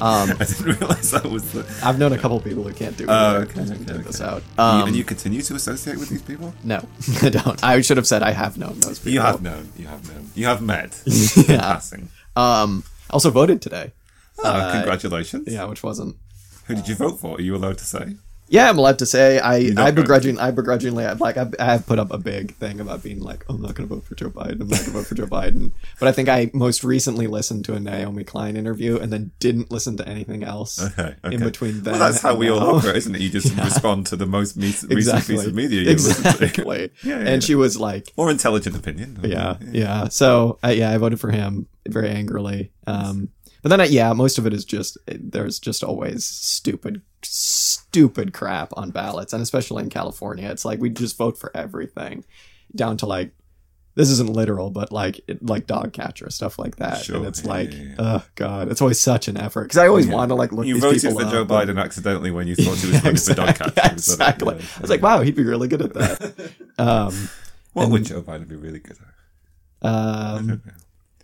um, I didn't realize that was the. I've known a couple people who can't do. It. Oh, okay, can okay, this okay. out. You- Um, and you continue to associate with these people? no, I don't. I should have said I have known those people. You have known. You have known. You have met. Yeah. Passing. Um, also voted today. Oh, congratulations. Yeah, which wasn't. Who did you vote for? Are you allowed to say? Yeah, I'm allowed to say I. I begrudging. I begrudgingly. I, like I, I have put up a big thing about being like, "Oh, I'm not going to vote for Joe Biden. I'm not going to vote for Joe Biden. But I think I most recently listened to a Naomi Klein interview and then didn't listen to anything else Okay. okay. in between. Then Well, that's how we all now. operate, isn't it? You just respond to the most me- recent exactly. piece of media you listen to. exactly. Yeah, yeah, and yeah. she was like, more intelligent opinion. yeah, yeah. So uh, yeah, I voted for him very angrily. Um, but then, I, yeah, most of it is just there's just always stupid, stupid crap on ballots, and especially in California, it's like we just vote for everything, down to like this isn't literal, but like it, like dog catcher stuff like that, Sure, and it's yeah, like, yeah, yeah. oh god, it's always such an effort because I always want to like look You these voted for up, Joe but- Biden accidentally when you thought he was Yeah, running for dog catcher. Exactly. I was like, wow, he'd be really good at that. um, What and- would Joe Biden be really good at? um,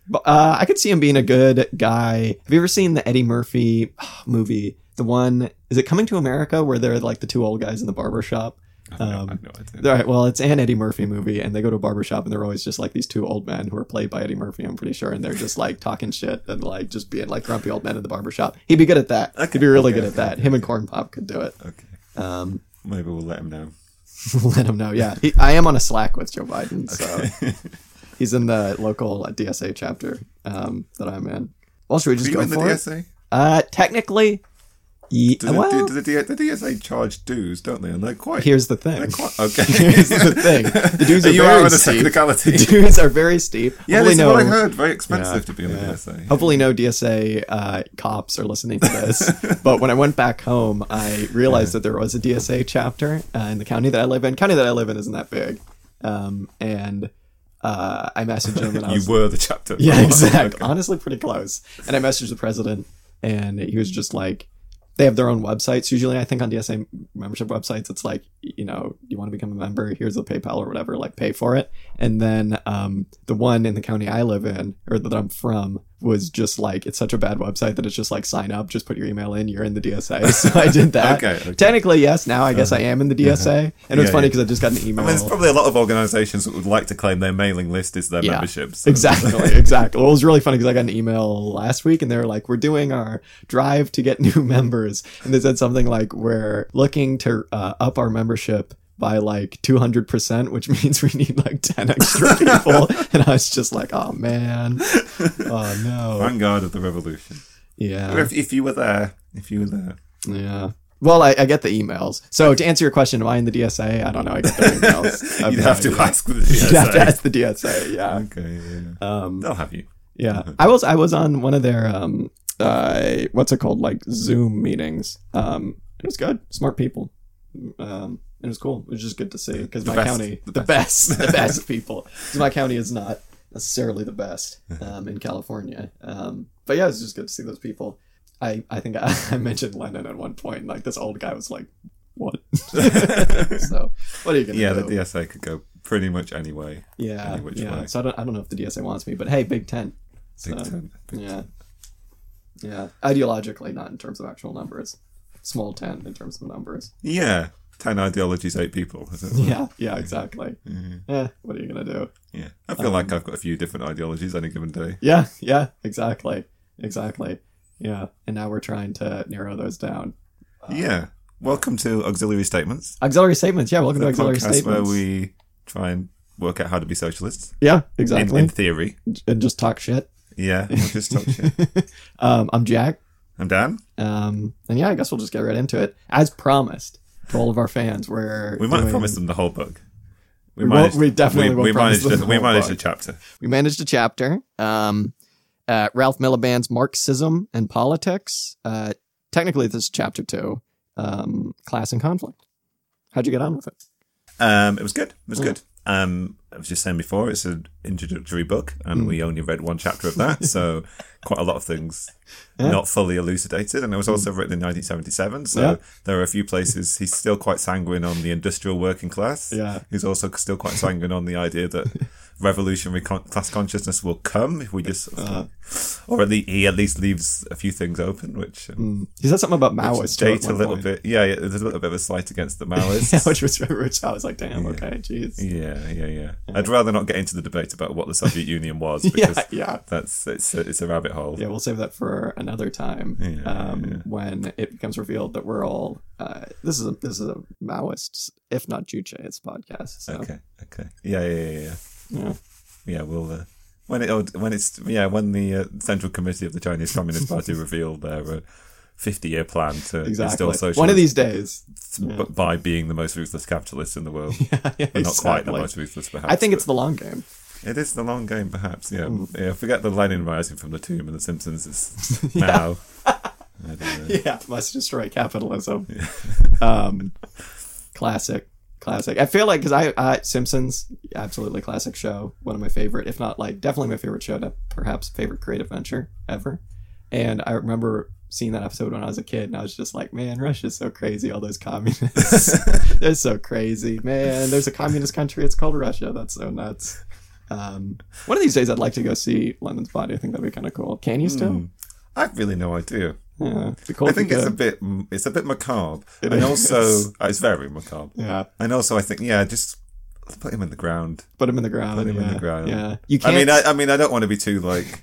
But, uh, I could see him being a good guy. Have you ever seen the Eddie Murphy movie? The one is it Coming to America where they're like the two old guys in the barber shop? I no- Um, have no. All right, well, it's an Eddie Murphy movie, and they go to a barber shop, and they're always just like these two old men who are played by Eddie Murphy, I'm pretty sure, and they're just like talking shit and like just being like grumpy old men in the barber shop. He'd be good at that. He'd be really okay, good at okay, that. Him and Corn Pop could do it. Okay. Um, Maybe we'll let him know. let him know. Yeah, he, I am on a Slack with Joe Biden, so he's in the local DSA chapter um, that I'm in. Well, should we just go in the for it? DSA? Uh, technically, ye- Do well, do, do the, the DSA charge dues, don't they? And they're quite. here's the thing. quite okay. here's the thing. The dues are you very are steep. technicality. The dues are very steep. yeah, Hopefully this is no, what I heard. Very expensive Yeah, to be on yeah. the DSA. Hopefully, no DSA uh, cops are listening to this. but when I went back home, I realized that there was a DSA chapter uh, in the county that I live in. County that I live in isn't that big, um, and uh, I messaged him and I you was were the chapter. Yeah, Oh, exactly. okay. Honestly, pretty close. And I messaged the president, and he was just like, they have their own websites. Usually, I think on DSA membership websites, it's like, you know, you want to become a member, here's the PayPal or whatever, like pay for it. And then um, the one in the county I live in, or that I'm from, was just like, it's such a bad website that it's just like, sign up, just put your email in, you're in the DSA. So I did that. Okay, okay. Technically, yes. Now I guess I am in the DSA. And it was Yeah, funny yeah. because I just got an email. I mean, there's probably a lot of organisations that would like to claim their mailing list is their Yeah, membership. so- Exactly, exactly. Well, it was really funny because I got an email last week and they were like, "We're doing our drive to get new members," and they said something like, "We're looking to uh, up our membership." By like 200%, which means we need like 10 extra people. and I was just like, oh man. Oh no. Vanguard of the revolution. Yeah. If, if you were there, if you were there. Yeah. Well, I, I get the emails. So to answer your question, am I in the DSA? I don't know. I get the emails. I You'd no have to idea. ask the DSA. You'd have to ask the DSA. Yeah. Okay, yeah. Um, They'll have you. Yeah, I was I was on one of their um uh what's it called like Zoom meetings. Um, it was good, smart people. Um, it was cool. It was just good to see because my best. county, The the, best, the best people. my county is not necessarily the best um, in California. Um, but yeah, it was just good to see those people. I I think I, I mentioned Lenin at one point. Like this old guy was like, "What?" so what are you gonna Yeah, do? the DSA could go pretty much any way. yeah, any which yeah. way. So I don't I don't know if the DSA wants me, but hey, Big Ten. Big So- Ten. Big yeah. Yeah. Ideologically, not in terms of actual numbers. Small 10 in terms of numbers. Yeah. 10 ideologies, 8 people. Yeah. Yeah, exactly. Eh, what are you going to do? Yeah. I feel like I've got a few different ideologies any given day. Yeah. Yeah. Exactly. Exactly. Yeah. And now we're trying to narrow those down. yeah. Welcome to Auxiliary Statements. Auxiliary statements. Yeah. Welcome to auxiliary podcast where we try and work out how to be socialists. yeah. In, Exactly. in theory. and just talk shit. Yeah. We'll just talk shit. um, I'm Jack. I'm Dan. Um, and yeah, I guess we'll just get right into it. As promised to all of our fans, we're We might have doing- promised them the whole book. We won't- we definitely we, we managed a, we managed book. a chapter. we managed a chapter. Um, uh, Ralph Miliband's Marxism and Politics. Uh, technically, this is chapter two, um, Class and Conflict. How'd you get on with it? Um, it was good. It was Yeah. good. Um, I was just saying before, it's an introductory book, Hmm. and we only read one chapter of that, so quite a lot of things not fully elucidated. And it was also written in 1977, so Hmm. Yeah. there are a few places he's still quite sanguine on the industrial working class. Yeah. he's also still quite sanguine on the idea that revolutionary con- class consciousness will come if we just, Uh-huh. or at least he at least leaves a few things open, which. um, He said something about Maoists date a little point. bit. Yeah, yeah, there's a little bit of a slight against the Maoists. Yeah, which was which I was like, damn, okay, jeez. Yeah, yeah, yeah. I'd rather not get into the debate about what the Soviet Union was because yeah. that's it's a, it's a rabbit hole. Yeah, we'll save that for another time Yeah, um, when it becomes revealed that we're all. Uh, this is a this is a Maoist, if not Juche's podcast. So, Okay, okay. Yeah, yeah, yeah, yeah. yeah. Yeah, we'll uh, when it oh, when it's yeah when the uh, Central Committee of the Chinese Communist Party revealed their uh, fifty-year plan to exactly. install socialism One of these days. b- by being the most ruthless capitalist in the world, yeah, yeah, but not quite the most ruthless, perhaps. I think it's the long game. it is the long game, perhaps. Yeah, Hmm. yeah. Forget the Lenin rising from the tomb and the Simpsons is now. I don't know. yeah, must destroy capitalism. um, classic, classic. I feel like because I, I Simpsons, absolutely classic show. One of my favorite, if not like definitely my favorite show. To perhaps favorite creative venture ever. And I remember seeing that episode when I was a kid, and I was just like, man, Russia's so crazy. All those communists, they're so crazy, man. There's a communist country. It's called Russia. That's so nuts. Um, one of these days, I'd like to go see Lenin's Body. I think that'd be kind of cool. Can you still? Hmm. I've really no idea. Yeah, cool I think it's a bit it's a bit macabre, It and is. also uh, it's very macabre. yeah. And also, I think yeah, just put him in the ground. Put him in the ground. Put him in the ground. Yeah, you can't. I mean, I, I mean, I don't want to be too like.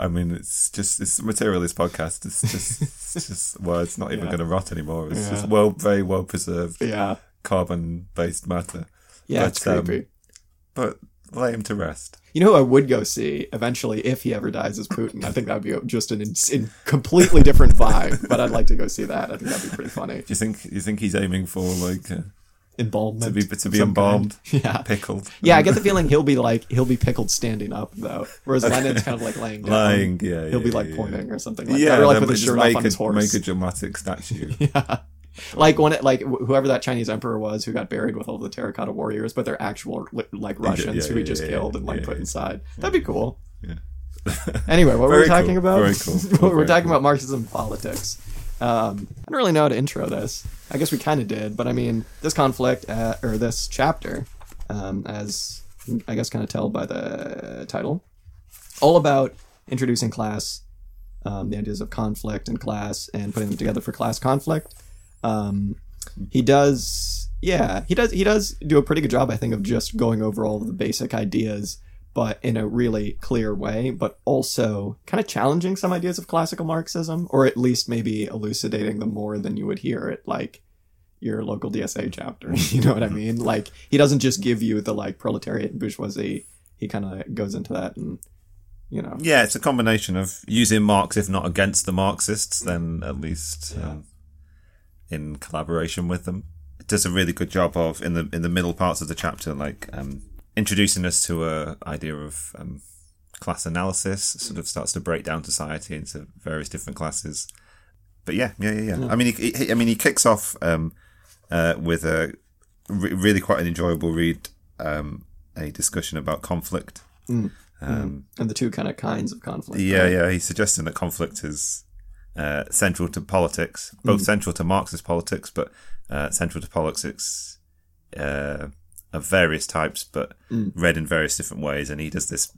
I mean, it's just it's materialist podcast. It's just it's just well, it's not even Yeah. going to rot anymore. It's Yeah. just well, very well preserved yeah, carbon based matter. yeah, But, it's creepy. um, But lay him to rest. you know who I would go see eventually if he ever dies as Putin? I think that'd be just an in, in completely different vibe. But I'd like to go see that. I think that'd be pretty funny. Do you think you think he's aiming for like uh, Embalmment to be to be embalmed, kind. Yeah. pickled? Yeah, I get the feeling he'll be like he'll be pickled standing up though, whereas Lenin's kind of like laying down. lying. Yeah, He'll be like yeah, pointing or something like Yeah, that, or like with his shirt make off on a, his horse. Make a dramatic statue. Yeah. Like when it like whoever that Chinese emperor was who got buried with all the terracotta warriors, but they're actual like Russians yeah, who he just yeah, killed and like yeah, put yeah. inside. That'd be cool. Yeah. Anyway, what were we talking cool, about? very cool, we're very talking cool. about Marxism politics. Um, I don't really know how to intro this. I guess we kind of did, but I mean, this conflict uh, or this chapter, um, as I guess kind of tell by the title, all about introducing class, um, the ideas of conflict and class, and putting them together for class conflict. Um, he does, yeah, he does. He does do a pretty good job, I think, of just going over all of the basic ideas, but in a really clear way. But also kind of challenging some ideas of classical Marxism, or at least maybe elucidating them more than you would hear at like your local DSA chapter. you know what I mean? Like he doesn't just give you the like proletariat and bourgeoisie. He kind of goes into that and you know. Yeah, it's a combination of using Marx, if not against the Marxists, then at least um, in collaboration with them. It does a really good job of in the in the middle parts of the chapter, like um, introducing us to a idea of um, class analysis. Sort of starts to break down society into various different classes. But yeah, yeah, yeah, yeah. I mean, he, he, I mean, he kicks off um, uh, with a re- really quite an enjoyable read, um, a discussion about conflict. Um, And the two kind of kinds of conflict. yeah, right? yeah. He's suggesting that conflict is uh, central to politics, both central to Marxist politics, but uh, central to politics uh, of various types, but mm. read in various different ways. And he does this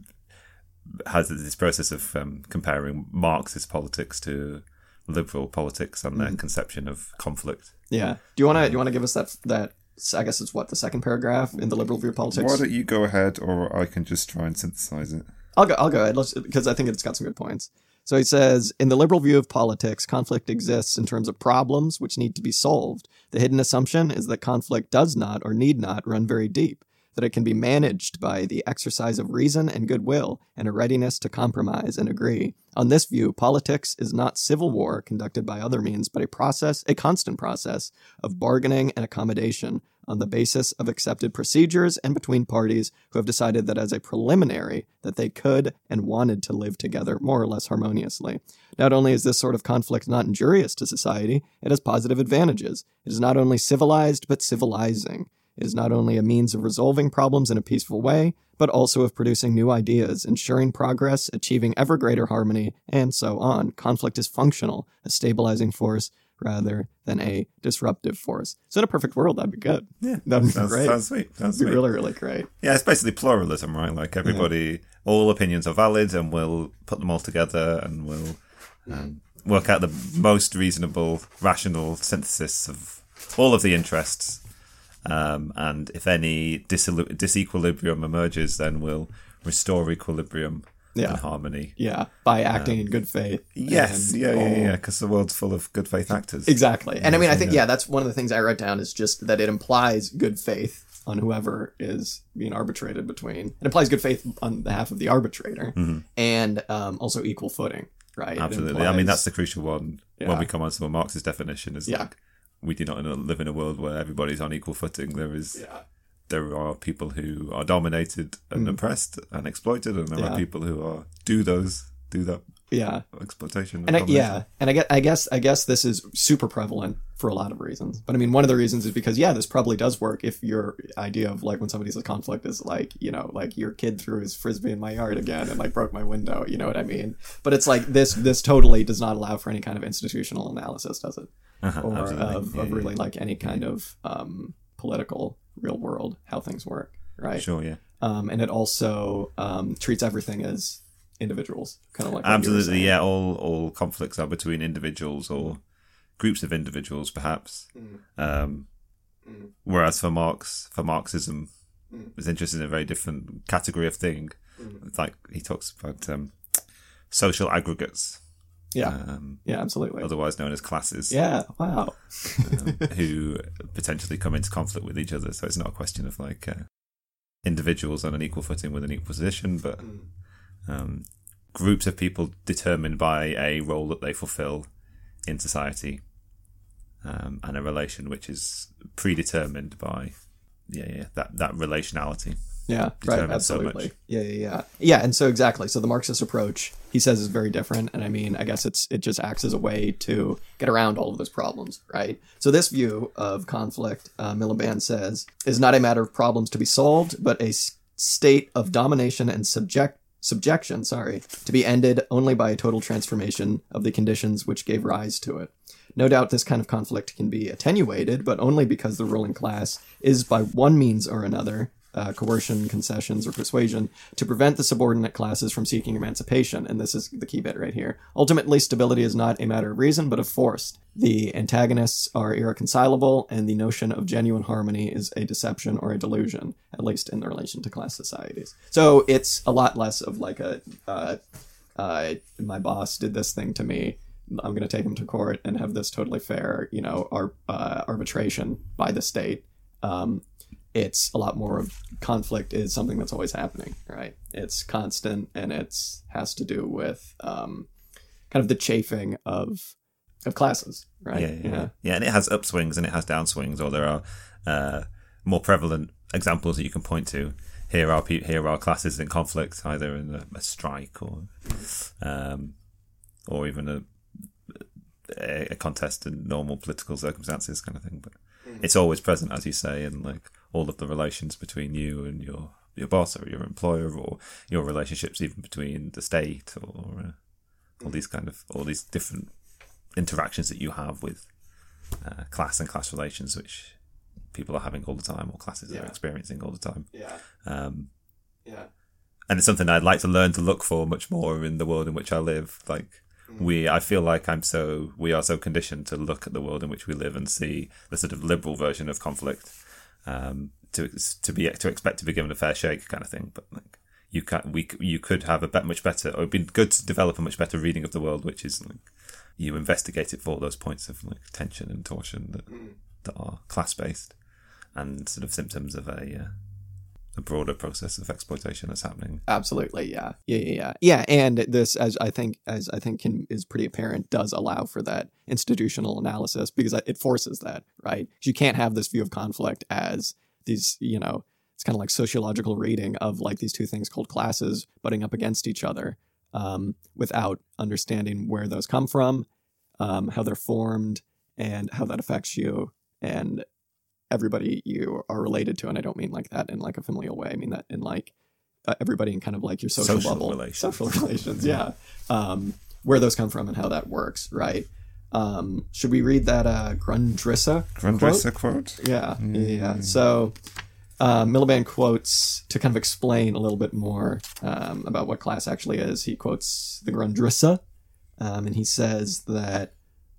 has this process of um, comparing Marxist politics to liberal politics and their mm. conception of conflict. Yeah. Do you want to um, do you want to give us that that I guess it's what the second paragraph in the liberal view of politics. Why don't you go ahead, or I can just try and synthesize it? I'll go. I'll go ahead. Because I think it's got some good points. So he says, in the liberal view of politics, conflict exists in terms of problems which need to be solved. The hidden assumption is that conflict does not or need not run very deep, that it can be managed by the exercise of reason and goodwill and a readiness to compromise and agree. On this view, politics is not civil war conducted by other means, but a process, a constant process of bargaining and accommodation on the basis of accepted procedures and between parties who have decided that as a preliminary that they could and wanted to live together more or less harmoniously. Not only is this sort of conflict not injurious to society, it has positive advantages. It is not only civilized but civilizing. It is not only a means of resolving problems in a peaceful way, but also of producing new ideas, ensuring progress, achieving ever greater harmony, and so on. Conflict is functional, a stabilizing force rather than a disruptive force. So in a perfect world, that'd be good. Yeah, That'd be sounds, great. sounds sweet. Sounds That'd be sweet. really, really great. Yeah, it's basically pluralism, right? Like everybody, all opinions are valid, and we'll put them all together, and we'll um, work out the most reasonable, rational synthesis of all of the interests. Um, and if any disequilibrium emerges, then we'll restore equilibrium Yeah. and harmony. Yeah, by acting in good faith. Yes, yeah, yeah, yeah, because the world's full of good faith actors. Exactly. And I mean, I think, yeah, that's one of the things I wrote down is just that it implies good faith on whoever is being arbitrated between. It implies good faith on behalf of the arbitrator and um, also equal footing, right? Mm-hmm. Absolutely. I mean, that's the crucial one Yeah. when we come on to a Marxist definition. Is Yeah. like we do not live in a world where everybody's on equal footing. There is Yeah. There are people who are dominated and oppressed and exploited, and there Mm. Yeah. are people who are do those do that Yeah. exploitation. And I, yeah, and I guess I guess I guess this is super prevalent for a lot of reasons. But I mean, one of the reasons is because yeah, this probably does work if your idea of like when somebody's a conflict is like you know like your kid threw his frisbee in my yard again and like broke my window. You know what I mean? But it's like this this totally does not allow for any kind of institutional analysis, does it? Uh-huh, Or of, Yeah, of yeah, really like any kind of um, political real world how things work, right? Sure, yeah, Um, and it also um, treats everything as individuals, kind of like what you were absolutely, yeah. All all conflicts are between individuals or groups of individuals, perhaps. Mm. Um, Mm. Whereas for Marx, for Marxism, Mm. is interested in a very different category of thing. Mm. Like he talks about um, social aggregates, Yeah, um, yeah, absolutely. otherwise known as classes, Yeah, wow. um, who potentially come into conflict with each other. So it's not a question of like uh, individuals on an equal footing with an equal position, but um, groups of people determined by a role that they fulfill in society um, and a relation which is predetermined by yeah yeah that that relationality Yeah, right, so absolutely. much. Yeah, yeah, yeah. Yeah, and so exactly. So the Marxist approach, he says, is very different. And I mean, I guess it's it just acts as a way to get around all of those problems, right? So this view of conflict, uh, Miliband says, is not a matter of problems to be solved, but a state of domination and subject subjection, sorry, to be ended only by a total transformation of the conditions which gave rise to it. No doubt this kind of conflict can be attenuated, but only because the ruling class is by one means or another, uh, coercion, concessions, or persuasion, to prevent the subordinate classes from seeking emancipation. And this is the key bit right here. Ultimately, stability is not a matter of reason, but of force. The antagonists are irreconcilable, and the notion of genuine harmony is a deception or a delusion, at least in the relation to class societies. So it's a lot less of like a, uh, uh, my boss did this thing to me. I'm going to take him to court and have this totally fair, you know, ar- uh, arbitration by the state. Um, it's a lot more of conflict is something that's always happening, right? It's constant and it's has to do with um, kind of the chafing of of classes, right? yeah, yeah, yeah. Yeah, and it has upswings and it has downswings, or there are uh, more prevalent examples that you can point to. Here are pe- here are classes in conflict, either in a, a strike or um, or even a, a a contest in normal political circumstances, kind of thing. But it's always present, as you say, in like all of the relations between you and your your boss or your employer, or your relationships even between the state or uh, all these kind of all these different interactions that you have with uh, class and class relations, which people are having all the time, or classes are experiencing all the time. Yeah, Um, yeah, and it's something I'd like to learn to look for much more in the world in which I live. Like we, I feel like I'm so we are so conditioned to look at the world in which we live and see the sort of liberal version of conflict. Um, to to be to expect to be given a fair shake, kind of thing. But like you can we you could have a bet much better, or it'd be good to develop a much better reading of the world, which is like you investigate it for those points of like tension and torsion that that are class based and sort of symptoms of a uh, a broader process of exploitation that's happening. absolutely. Yeah, yeah, yeah, yeah. Yeah, and this, as I think, as I think can, is pretty apparent, does allow for that institutional analysis because it forces that, right? You can't have this view of conflict as these, you know, it's kind of like sociological reading of like these two things called classes butting up against each other um, without understanding where those come from, um, how they're formed, and how that affects you, and everybody you are related to, and I don't mean like that in like a familial way. I mean that in like uh, everybody in kind of like your social, Social bubble, relations. social relations. Yeah, um, where those come from and how that works, right? Um, should we read that uh, Grundrisse? quote? Grundrisse quote? Yeah, yeah, yeah. So uh, Miliband quotes to kind of explain a little bit more um, about what class actually is. He quotes the Grundrisse, um, and he says that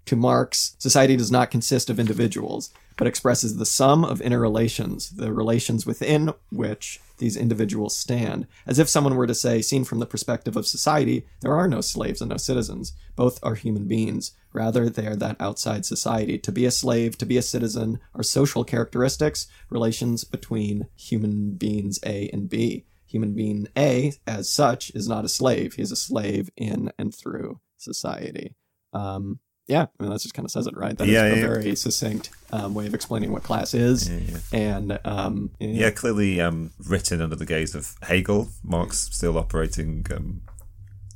to Marx, society does not consist of individuals, but expresses the sum of interrelations, the relations within which these individuals stand. As if someone were to say, seen from the perspective of society, there are no slaves and no citizens. Both are human beings. Rather, they are that outside society. To be a slave, to be a citizen, are social characteristics, relations between human beings A and B. Human being A, as such, is not a slave. He is a slave in and through society. Um, yeah, I mean, that just kind of says it, right? That is Yeah, a yeah. very succinct um, way of explaining what class is. Yeah, yeah. And um, Yeah, clearly um, written under the gaze of Hegel. Marx still operating, um,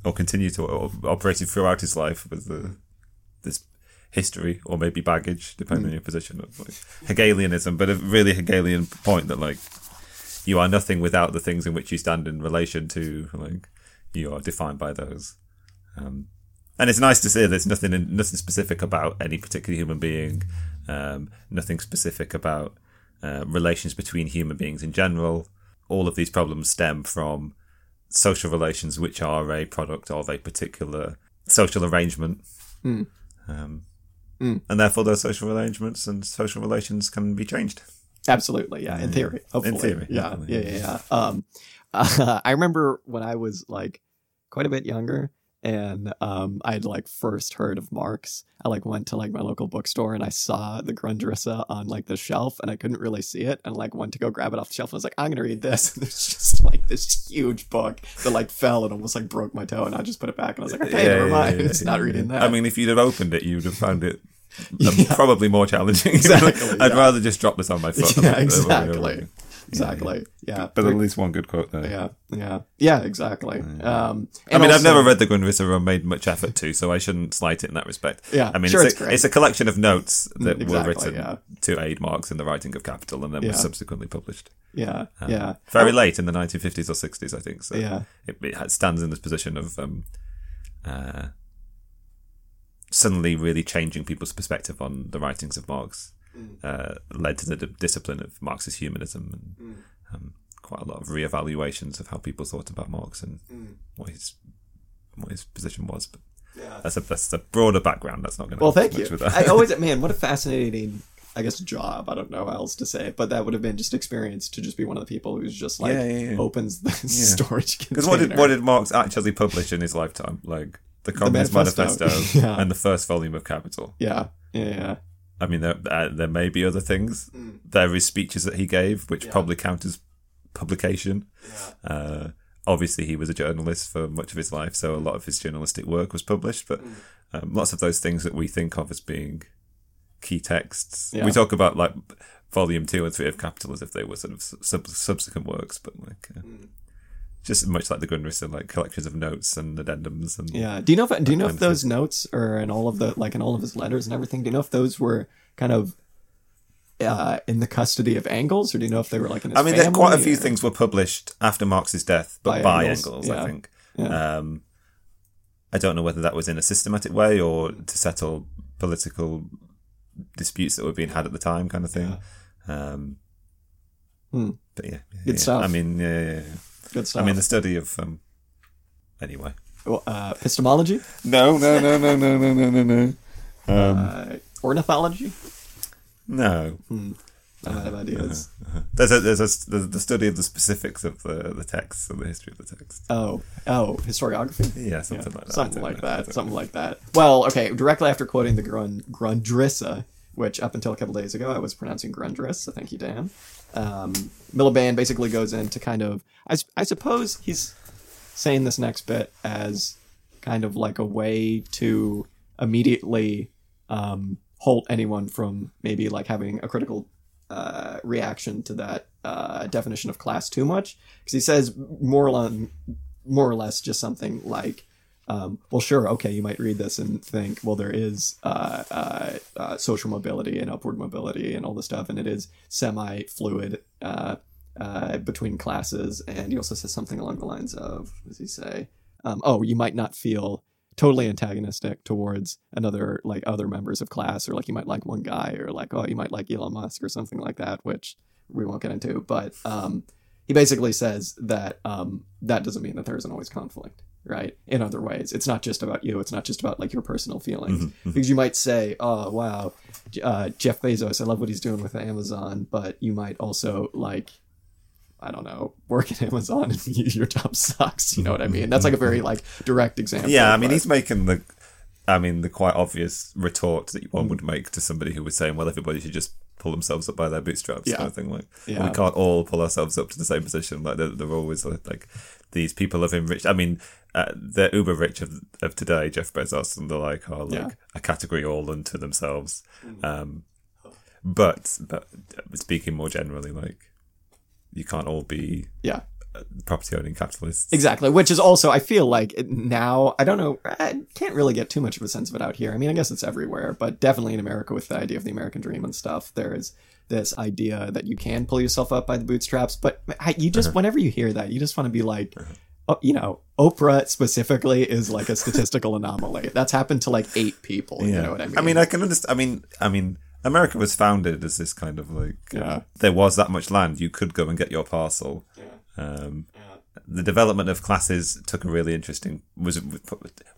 or continue to or operating throughout his life with the, this history or maybe baggage, depending on your position of like Hegelianism. But a really Hegelian point that like you are nothing without the things in which you stand in relation to. Like you are defined by those. Um, and it's nice to see there's nothing nothing specific about any particular human being, um, nothing specific about uh, relations between human beings in general. All of these problems stem from social relations, which are a product of a particular social arrangement. Mm. Um, Mm. And therefore, those social arrangements and social relations can be changed. Absolutely, yeah. In theory, hopefully, theory, yeah, hopefully. yeah, yeah, yeah. Um, uh, I remember when I was like quite a bit younger, and um, I had like first heard of Marx. I like went to like my local bookstore and I saw the Grundrisse on like the shelf, and I couldn't really see it, and like went to go grab it off the shelf. And I was like, I'm gonna read this. And there's just like this huge book that like fell and almost like broke my toe, and I just put it back, and I was like, okay, Yeah, never yeah, mind. yeah, it's not yeah. reading that. I mean, if you'd have opened it, you'd have found it um, Yeah. probably more challenging. Exactly, I'd yeah. rather just drop this on my foot. yeah, exactly, exactly, yeah. But at least one good quote there. Yeah, yeah, yeah, exactly. Um, I mean, I've never read the Grundrisse or made much effort to, so I shouldn't slight it in that respect. Yeah, I mean, sure, it's, it's a, it's a collection of notes that exactly, were written yeah. to aid Marx in the writing of Capital, and then Yeah. was subsequently published. Yeah, Um, yeah, very Oh, late in the 1950s or 60s, I think. So Yeah. it, it stands in this position of um, uh, suddenly really changing people's perspective on the writings of Marx. Mm. Uh, led to the d- discipline of Marxist humanism and Mm. um, quite a lot of re-evaluations of how people thought about Marx and what his what his position was. But Mm. Yeah. that's a that's a broader background. That's not going to Well, thank you. with that. I always, man, what a fascinating, I guess, job. I don't know how else to say it, but that would have been just experience to just be one of the people who's just like Yeah, yeah, opens the storage container. Because what did what did Marx actually publish in his lifetime? Like the Communist Manifesto. Manifesto, Yeah. and the first volume of Capital. Yeah, yeah, yeah. I mean, there uh, there may be other things. There is speeches that he gave, which Mm. Yeah. probably count as publication. Yeah. Uh, obviously, he was a journalist for much of his life, so a lot of his journalistic work was published. But Mm. um, lots of those things that we think of as being key texts, Yeah. we talk about like volume two and three of Capital as if they were sort of sub- subsequent works, but like. Uh, Mm. Just much like the Grundrisse, like collections of notes and addendums, and Yeah. Do you know if do you know if those notes are in all of the like in all of his letters and everything? Do you know if those were kind of uh, in the custody of Engels, or do you know if they were like in I mean, there, quite a few or- things were published after Marx's death, but By by, Engels, Engels, yeah. I think. Yeah. Um, I don't know whether that was in a systematic way or to settle political disputes that were being had at the time, kind of thing. Um, Hmm. But yeah, Good yeah. stuff. I mean, yeah, yeah, yeah. Good I mean, the study of um, anyway. Well, uh, epistemology, No, no, no, no, no, no, no, no, no. Um, uh, ornithology. no. I might have ideas. There's a there's a there's the study of the specifics of the the text and the history of the text. Oh, oh, historiography. Yeah, something like that. Something like know. That. don't Something like that. Well, okay. Directly after quoting the Grun Grundrisse, which up until a couple days ago I was pronouncing Grundriss, so thank you, Dan. Um, Miliband basically goes into kind of, I, I suppose he's saying this next bit as kind of like a way to immediately um, halt anyone from maybe like having a critical uh, reaction to that uh, definition of class too much. Because he says more or, less, more or less just something like um, well sure okay you might read this and think well there is uh, uh, uh, social mobility and upward mobility and all this stuff, and it is semi fluid uh, uh, between classes. And he also says something along the lines of, what does he say? Um, oh, you might not feel totally antagonistic towards another like other members of class or like you might like one guy or like oh you might like Elon Musk or something like that which we won't get into but um he basically says that um that doesn't mean that there isn't always conflict right in other ways. It's not just about you. It's not just about like your personal feelings. Mm-hmm, because you might say oh wow uh, jeff bezos i love what he's doing with amazon but you might also like i don't know work at amazon and your job sucks you know what i mean? That's like a very like direct example Yeah, I mean, but- he's making the, I mean, the quite obvious retort that one would make to somebody who was saying, "Well, everybody should just pull themselves up by their bootstraps," Yeah. kind of thing. Like, Yeah. we can't all pull ourselves up to the same position. Like, they're, they're always like, these people have enriched. I mean, uh, the uber rich of of today, Jeff Bezos and the like, are like Yeah. a category all unto themselves. Um, but but speaking more generally, like, you can't all be yeah property owning capitalists. Exactly, which is also I feel like now I don't know I can't really get too much of a sense of it out here. I mean, I guess it's everywhere, but definitely in America with the idea of the American dream and stuff, there is this idea that you can pull yourself up by the bootstraps. But I- you just uh-huh. whenever you hear that, you just want to be like, uh-huh. oh, you know, Oprah specifically is like a statistical anomaly. That's happened to like eight people. You know what I mean? I mean, I can understand. I mean, I mean, America was founded as this kind of like Yeah. there was that much land you could go and get your parcel. Um, The development of classes took a really interesting was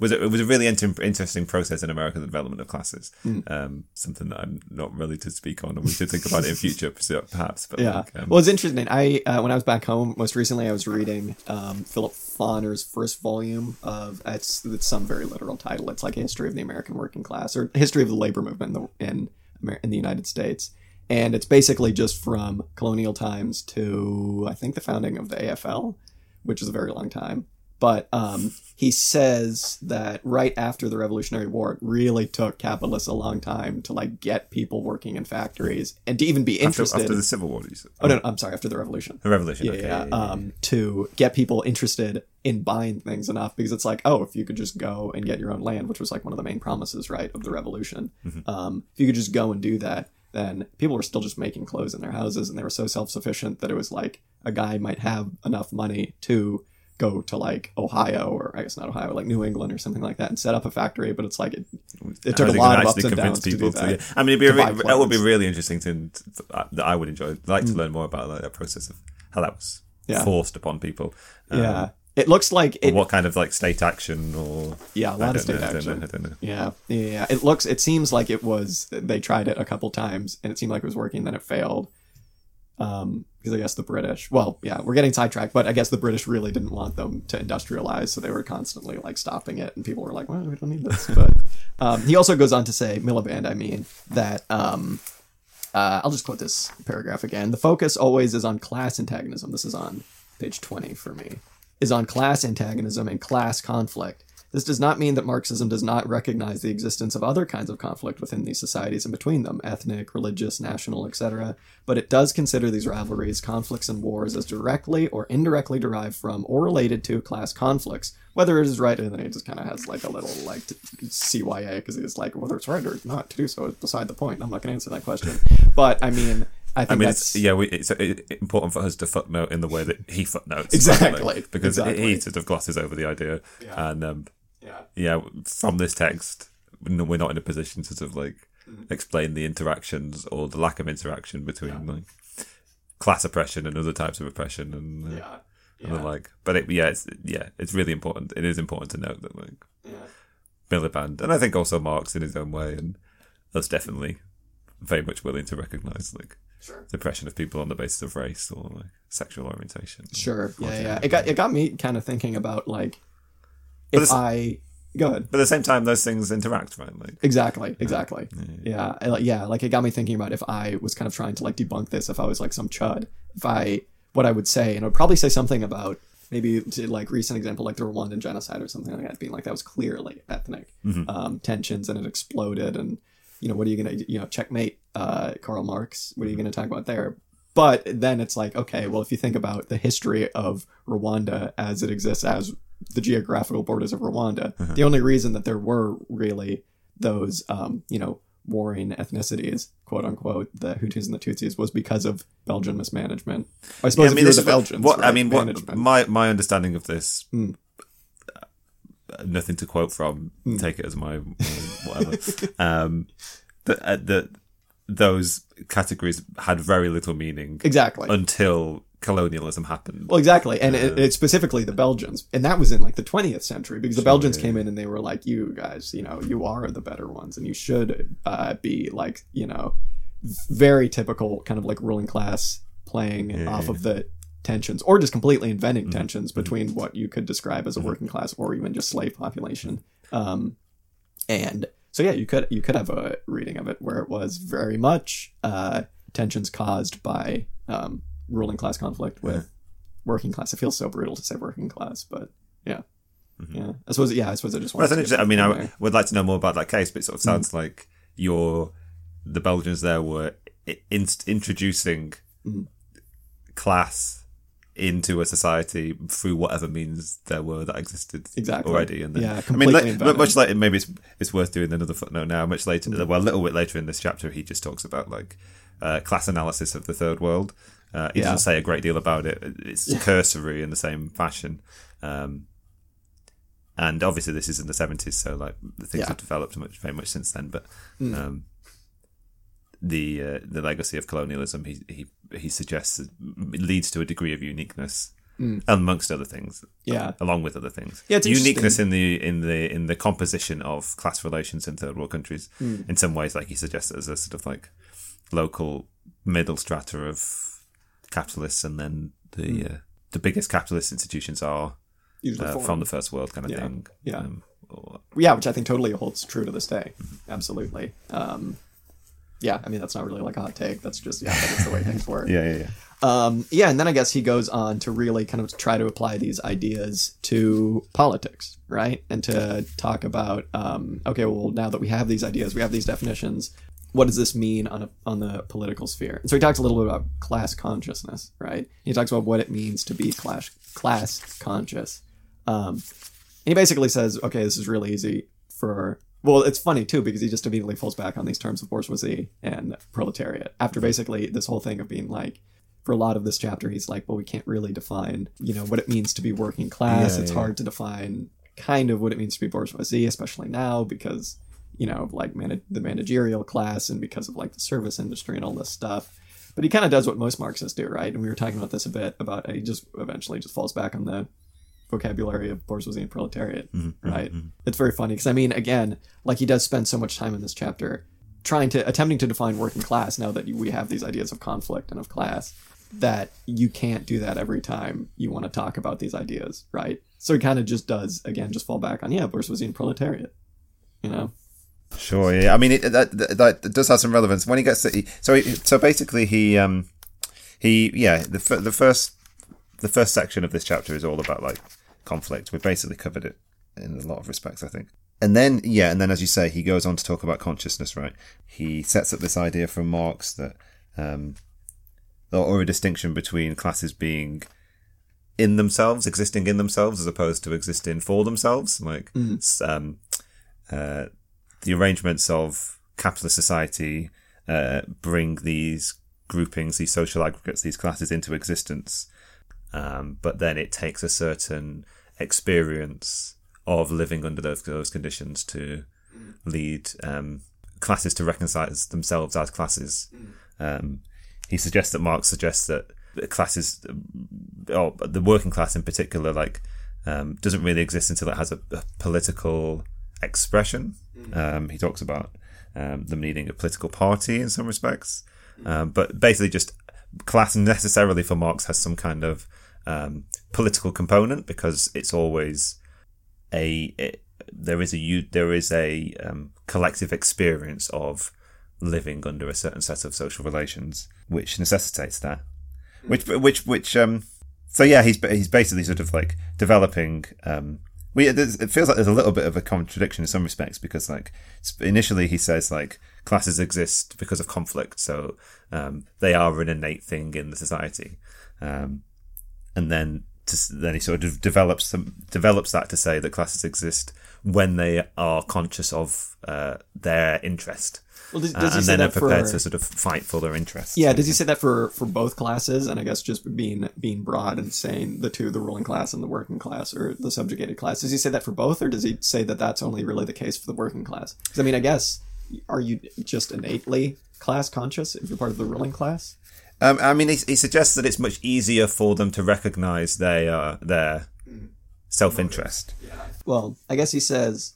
was it was a really inter- interesting process in America. The development of classes, Hmm. um, something that I'm not really to speak on, and we should think about it in future, perhaps. But Yeah. like, um, well, it's interesting. I uh, when I was back home most recently, I was reading um, Philip Foner's first volume of it's it's some very literal title. It's like a history of the American working class or history of the labor movement in the in, in the United States, and it's basically just from colonial times to I think the founding of the AFL, which is a very long time. But um, he says that right after the Revolutionary War, it really took capitalists a long time to like get people working in factories and to even be interested. after the Civil War, you said? Oh no, no, I'm sorry. After the revolution, the Revolution. yeah, okay, yeah. Um, to get people interested in buying things enough because it's like, oh, if you could just go and get your own land, which was like one of the main promises, right, of the revolution. Mm-hmm. Um, if you could just go and do that, then people were still just making clothes in their houses, and they were so self sufficient that it was like a guy might have enough money to go to like Ohio or I guess not Ohio, like New England or something like that, and set up a factory. But it's like it, it took a lot of ups and convince downs to do that. yeah. I mean, it'd be re- that would be really interesting to, to that I would enjoy. Like to learn more about like, that process of how that was Mm. Yeah. forced upon people. Um, Yeah, it looks like it. what kind of like state action or Yeah, a lot of state know, I don't action. know, I don't know. Yeah, yeah, yeah. It looks. It seems like it was. They tried it a couple times, and it seemed like it was working. Then it failed. Um, because I guess the British. Well, yeah, we're getting sidetracked, but I guess the British really didn't want them to industrialize, so they were constantly like stopping it, and people were like, "Well, we don't need this." But um, he also goes on to say, Miliband, I mean, that um, uh, I'll just quote this paragraph again. The focus always is on class antagonism. This is on page 20 for me. Is on class antagonism and class conflict. This does not mean that Marxism does not recognize the existence of other kinds of conflict within these societies and between them, ethnic, religious, national, etc., but it does consider these rivalries, conflicts, and wars as directly or indirectly derived from or related to class conflicts. Whether it is right, and then it just kind of has like a little like CYA because it's like whether it's right or not to do so is beside the point. I'm not going to answer that question, but I mean, I think I mean, that's it's, yeah, we, it's it, important for us to footnote in the way that he footnotes. Exactly, like, because exactly. he sort of glosses over the idea, Yeah. and um, yeah. yeah, from this text, we're not in a position to sort of like Mm-hmm. explain the interactions or the lack of interaction between like class oppression and other types of oppression and, uh, Yeah. and the like. But it, yeah, it's yeah, it's really important. It is important to note that like Yeah. Miliband, and I think also Marx in his own way, and that's definitely very much willing to recognise like Sure. the oppression of people on the basis of race or like sexual orientation. Sure. Yeah, yeah. It got it got me kind of thinking about like if it's- I go ahead. But at the same time, those things interact, right? Like, Exactly. Exactly. Yeah. I, like yeah. Like it got me thinking about if I was kind of trying to like debunk this. If I was like some chud. If I what I would say, and I would probably say something about maybe to like recent example like the Rwandan genocide or something like that, being like that was clearly ethnic um, tensions and it exploded. And you know what are you gonna you know checkmate uh, Karl Marx? What are you gonna talk about there? But then it's like, okay, well, if you think about the history of Rwanda as it exists as the geographical borders of Rwanda, the only reason that there were really those, um, you know, warring ethnicities, quote unquote, the Hutus and the Tutsis, was because of Belgian mismanagement. I suppose Yeah, were this the what- Belgians, What, I mean, what, my my understanding of this, uh, nothing to quote from. Hmm. Take it as my whatever. um, that uh, that those categories had very little meaning exactly. until colonialism happened. Well, exactly, and it, it's specifically the Belgians, and that was in like the 20th century because the Belgians yeah. came in and they were like, "You guys, you know, you are the better ones, and you should uh, be like, you know, very typical kind of like ruling class playing off of the tensions, or just completely inventing Mm-hmm. tensions between what you could describe as a working class or even just slave population." Um, and so yeah, you could you could have a reading of it where it was very much uh, tensions caused by um, ruling class conflict with working class. It feels so brutal to say working class, but yeah, yeah. I suppose yeah, I suppose I just Well, want. that's interesting. I mean, I would like to know more about that case, but it sort of sounds like your the Belgians there were in, introducing Mm. class into a society through whatever means there were that existed Exactly. already. And then, Yeah, I mean, much like maybe it's it's worth doing another footnote now. Much later, Mm. well, a little bit later in this chapter, he just talks about like uh, class analysis of the third world. Uh, he Yeah. doesn't say a great deal about it. It's cursory in the same fashion. Um, and obviously this is in the 70s so like the things Yeah. have developed much very much since then but Mm. um the uh, the legacy of colonialism he he he suggests it leads to a degree of uniqueness amongst other things Mm. Yeah. along with other things Yeah, it's uniqueness in the in the in the composition of class relations in third world countries Mm. in some ways like he suggests as a sort of like local middle strata of capitalists and then the Mm. uh, the biggest capitalist institutions are uh, from the first world kind of Yeah. thing. Yeah. Um, or- yeah, which I think totally holds true to this day. Absolutely. Um, yeah, I mean that's not really like a hot take. That's just yeah, that's the way things work. yeah, yeah, yeah. Um, yeah, and then I guess he goes on to really kind of try to apply these ideas to politics, right? And to talk about, um, okay, well, now that we have these ideas, we have these definitions. What does this mean on a, on the political sphere? And so he talks a little bit about class consciousness, right? He talks about what it means to be class class conscious. Um, and he basically says, okay, this is really easy for. Well, it's funny too because he just immediately falls back on these terms of bourgeoisie and proletariat after basically this whole thing of being like, for a lot of this chapter, he's like, well, we can't really define, you know, what it means to be working class. Yeah, it's yeah. hard to define kind of what it means to be bourgeoisie, especially now because, you know, like man- the managerial class and because of like the service industry and all this stuff. But he kind of does what most Marxists do, right? And we were talking about this a bit about he just eventually just falls back on the vocabulary of bourgeoisie and proletariat, Mm-hmm, right? It's very funny because I mean, again, like he does spend so much time in this chapter trying to attempting to define working class now that we have these ideas of conflict and of class that you can't do that every time you want to talk about these ideas, right? So he kind of just does again just fall back on yeah, bourgeoisie and proletariat, you know? Sure. Yeah. I mean, it, that, that that does have some relevance when he gets to. So he, so basically, he um he yeah the the first the first section of this chapter is all about like conflict. We've basically covered it in a lot of respects, I think. And then yeah, and then as you say, he goes on to talk about consciousness. Right. He sets up this idea from Marx that um or, a distinction between classes being in themselves, existing in themselves, as opposed to existing for themselves. Like s- um, uh, the arrangements of capitalist society uh, bring these groupings, these social aggregates, these classes into existence. Um, but then it takes a certain experience of living under those, those conditions to lead um, classes to reconcile themselves as classes. Um, he suggests that Marx suggests that classes, or the working class in particular, like um, doesn't really exist until it has a, a political expression. Um, he talks about um, them needing a political party in some respects, but basically just class necessarily for Marx has some kind of um, political component because it's always a it, there is a there is a um, collective experience of living under a certain set of social relations which necessitates that. Which which which um so yeah he's he's basically sort of like developing um we it feels like there's a little bit of a contradiction in some respects because like initially he says like classes exist because of conflict. So um they are an innate thing in the society. Um and then to, then he sort of develops some develops that to say that classes exist when they are conscious of uh, their interest. Well, does, uh, does he and say then are prepared for? to sort of fight for their interests. Yeah, does he say that for for both classes? And I guess just being being broad and saying the two, the ruling class and the working class, or the subjugated class. Does he say that for both, or does he say that that's only really the case for the working class? Because I mean, I guess are you just innately class conscious if you're part of the ruling class? Um, I mean, he, he suggests that it's much easier for them to recognise their their self interest. Well, I guess he says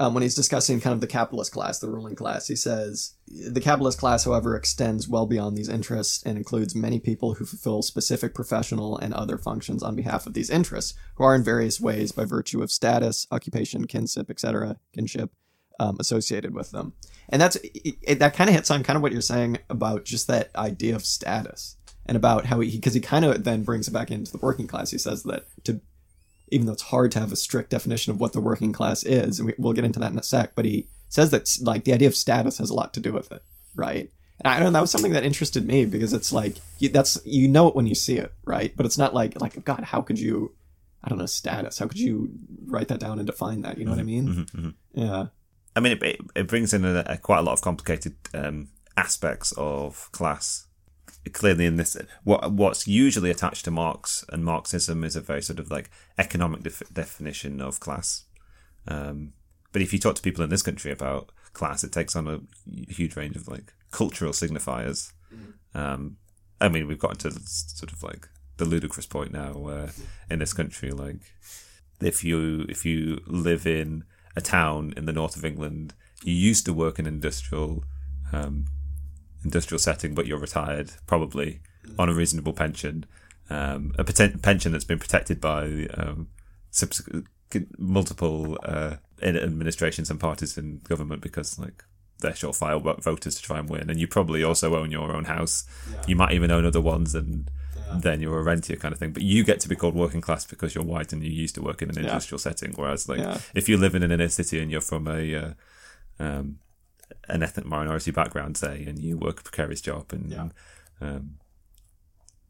um, when he's discussing kind of the capitalist class, the ruling class, he says the capitalist class, however, extends well beyond these interests and includes many people who fulfill specific professional and other functions on behalf of these interests, who are in various ways, by virtue of status, occupation, kinship, etc., kinship, um, associated with them. And that's it, it, that kind of hits on kind of what you're saying about just that idea of status and about how he because he kind of then brings it back into the working class. He says that to even though it's hard to have a strict definition of what the working class is, and we, we'll get into that in a sec, but he says that like the idea of status has a lot to do with it, right? And I don't know, that was something that interested me because it's like you, that's you know it when you see it, right? But it's not like like God, how could you? I don't know status. How could you write that down and define that? You know what I mean? Mm-hmm, mm-hmm. Yeah. I mean, it, it, it brings in a, a quite a lot of complicated um, aspects of class. Clearly, in this, what what's usually attached to Marx and Marxism is a very sort of like economic def- definition of class. Um, but if you talk to people in this country about class, it takes on a huge range of like cultural signifiers. Um, I mean, we've gotten to sort of like the ludicrous point now where in this country, like if you if you live in a town in the north of England, you used to work in an industrial um, industrial setting, but you're retired, probably on a reasonable pension, um, a pension that's been protected by um, subs- multiple uh, administrations and parties in government because like they're surefire voters to try and win, and you probably also own your own house. You might even own other ones, and then you're a rentier kind of thing. But you get to be called working class because you're white and you used to work in an industrial setting. Whereas, like, Yeah. if you live in an inner city and you're from a uh, um, an ethnic minority background, say, and you work a precarious job, and um,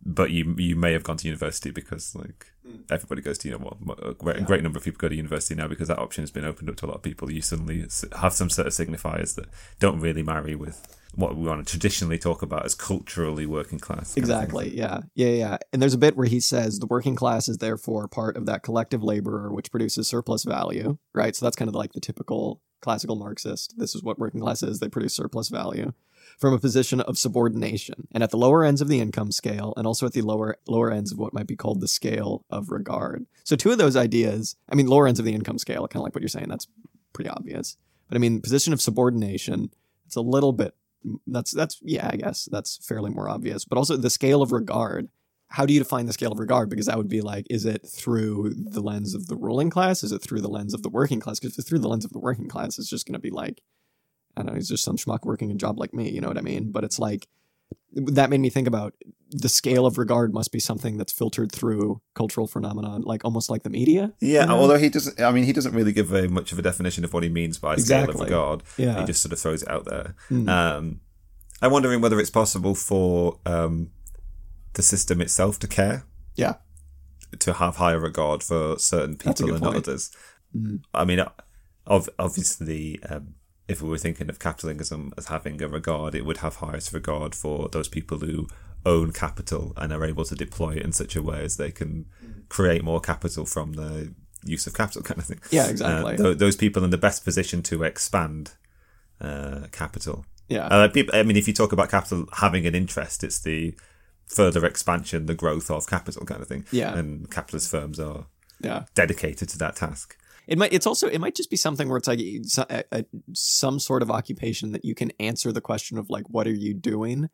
but you you may have gone to university because like Hmm. everybody goes to you know well, a great, a great number of people go to university now because that option has been opened up to a lot of people. You suddenly have some sort of signifiers that don't really marry with what we want to traditionally talk about as culturally working class. kind of thing. Exactly. Yeah. Yeah. Yeah. And there's a bit where he says the working class is therefore part of that collective laborer which produces surplus value, right? So that's kind of like the typical classical Marxist. This is what working class is. They produce surplus value from a position of subordination and at the lower ends of the income scale and also at the lower lower ends of what might be called the scale of regard. So two of those ideas, I mean lower ends of the income scale, kind of like what you're saying, that's pretty obvious. But I mean position of subordination, it's a little bit that's that's yeah i guess that's fairly more obvious but also the scale of regard how do you define the scale of regard because that would be like is it through the lens of the ruling class is it through the lens of the working class because if through the lens of the working class it's just going to be like i don't know he's just some schmuck working a job like me you know what i mean but it's like that made me think about the scale of regard must be something that's filtered through cultural phenomenon like almost like the media Yeah, you know? although he doesn't. I mean, he doesn't really give very much of a definition of what he means by scale of regard. Yeah. he just sort of throws it out there. Mm. Um, I'm wondering whether it's possible for um, the system itself to care, yeah to have higher regard for certain people and point. others. Mhm. I mean, obviously, um, if we were thinking of capitalism as having a regard, it would have highest regard for those people who own capital and are able to deploy it in such a way as they can create more capital from the use of capital, kind of thing. Yeah, exactly. Uh, th- those people in the best position to expand uh, capital. yeah Uh, people, I mean, if you talk about capital having an interest, it's the further expansion, the growth of capital kind of thing. Yeah. And capitalist firms are yeah dedicated to that task. It might. It's also. It might just be something where it's like so- a, a, some sort of occupation that you can answer the question of like, what are you doing,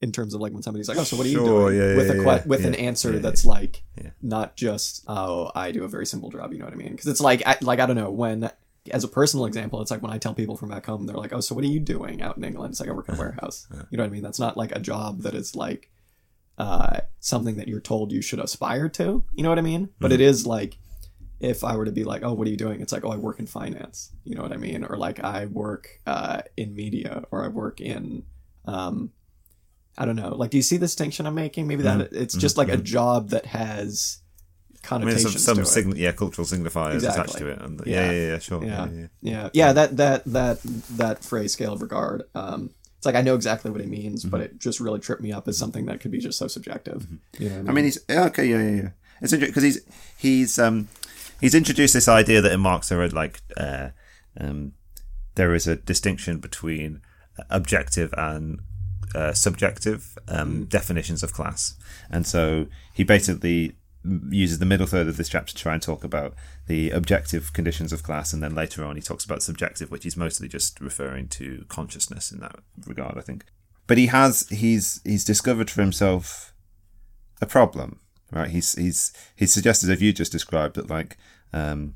in terms of like when somebody's like, oh, so what are you Sure, doing? yeah, with yeah, a yeah, with an answer that's like not just oh, I do a very simple job. You know what I mean? Because it's like I, like I don't know when. As a personal example, it's like when I tell people from back home, they're like, "Oh, so what are you doing out in England?" It's like I work in a warehouse. You know what I mean? That's not like a job that is like uh, something that you're told you should aspire to. You know what I mean? But it is like if I were to be like, oh, what are you doing? It's like, oh, I work in finance. You know what I mean? Or like I work uh, in media, or I work in, um, I don't know. Like, do you see the distinction I'm making? Maybe that it's just like a job that has I mean, connotations some, some to it. sign- yeah, cultural signifiers attached to it. And, Yeah. yeah. yeah, yeah, sure. yeah. Yeah, yeah. yeah, yeah. That that that that phrase scale of regard. Um, it's like I know exactly what it means, but Mm-hmm. it just really tripped me up as something that could be just so subjective. You know what I mean, he's okay, yeah, yeah, yeah. It's interesting because he's he's um he's introduced this idea that in Marx there are like uh, um there is a distinction between objective and uh, subjective um, definitions of class, and so he basically uses the middle third of this chapter to try and talk about the objective conditions of class, and then later on he talks about subjective, which he's mostly just referring to consciousness in that regard, I think. But he has he's he's discovered for himself a problem, right? He's he's he's suggested, as you just described, that like um,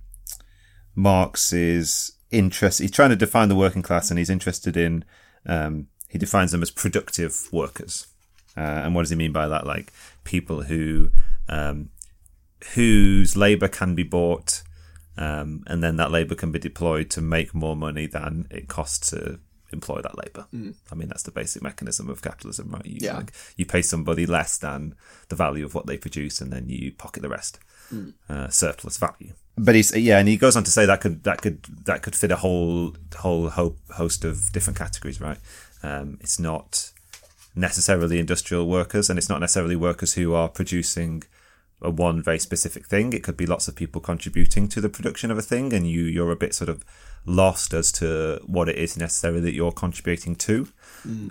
Marx is interest. He's trying to define the working class, and he's interested in. Um, he defines them as productive workers, uh, and what does he mean by that? Like people who um, whose labor can be bought, um, and then that labor can be deployed to make more money than it costs to employ that labor. I mean, that's the basic mechanism of capitalism, right? You, Yeah. like, you pay somebody less than the value of what they produce, and then you pocket the rest, uh, surplus value. But he's yeah, and he goes on to say that could that could that could fit a whole whole ho- host of different categories, right? Um, it's not necessarily industrial workers, and it's not necessarily workers who are producing a one very specific thing. It could be lots of people contributing to the production of a thing, and you you're a bit sort of lost as to what it is necessarily that you're contributing to.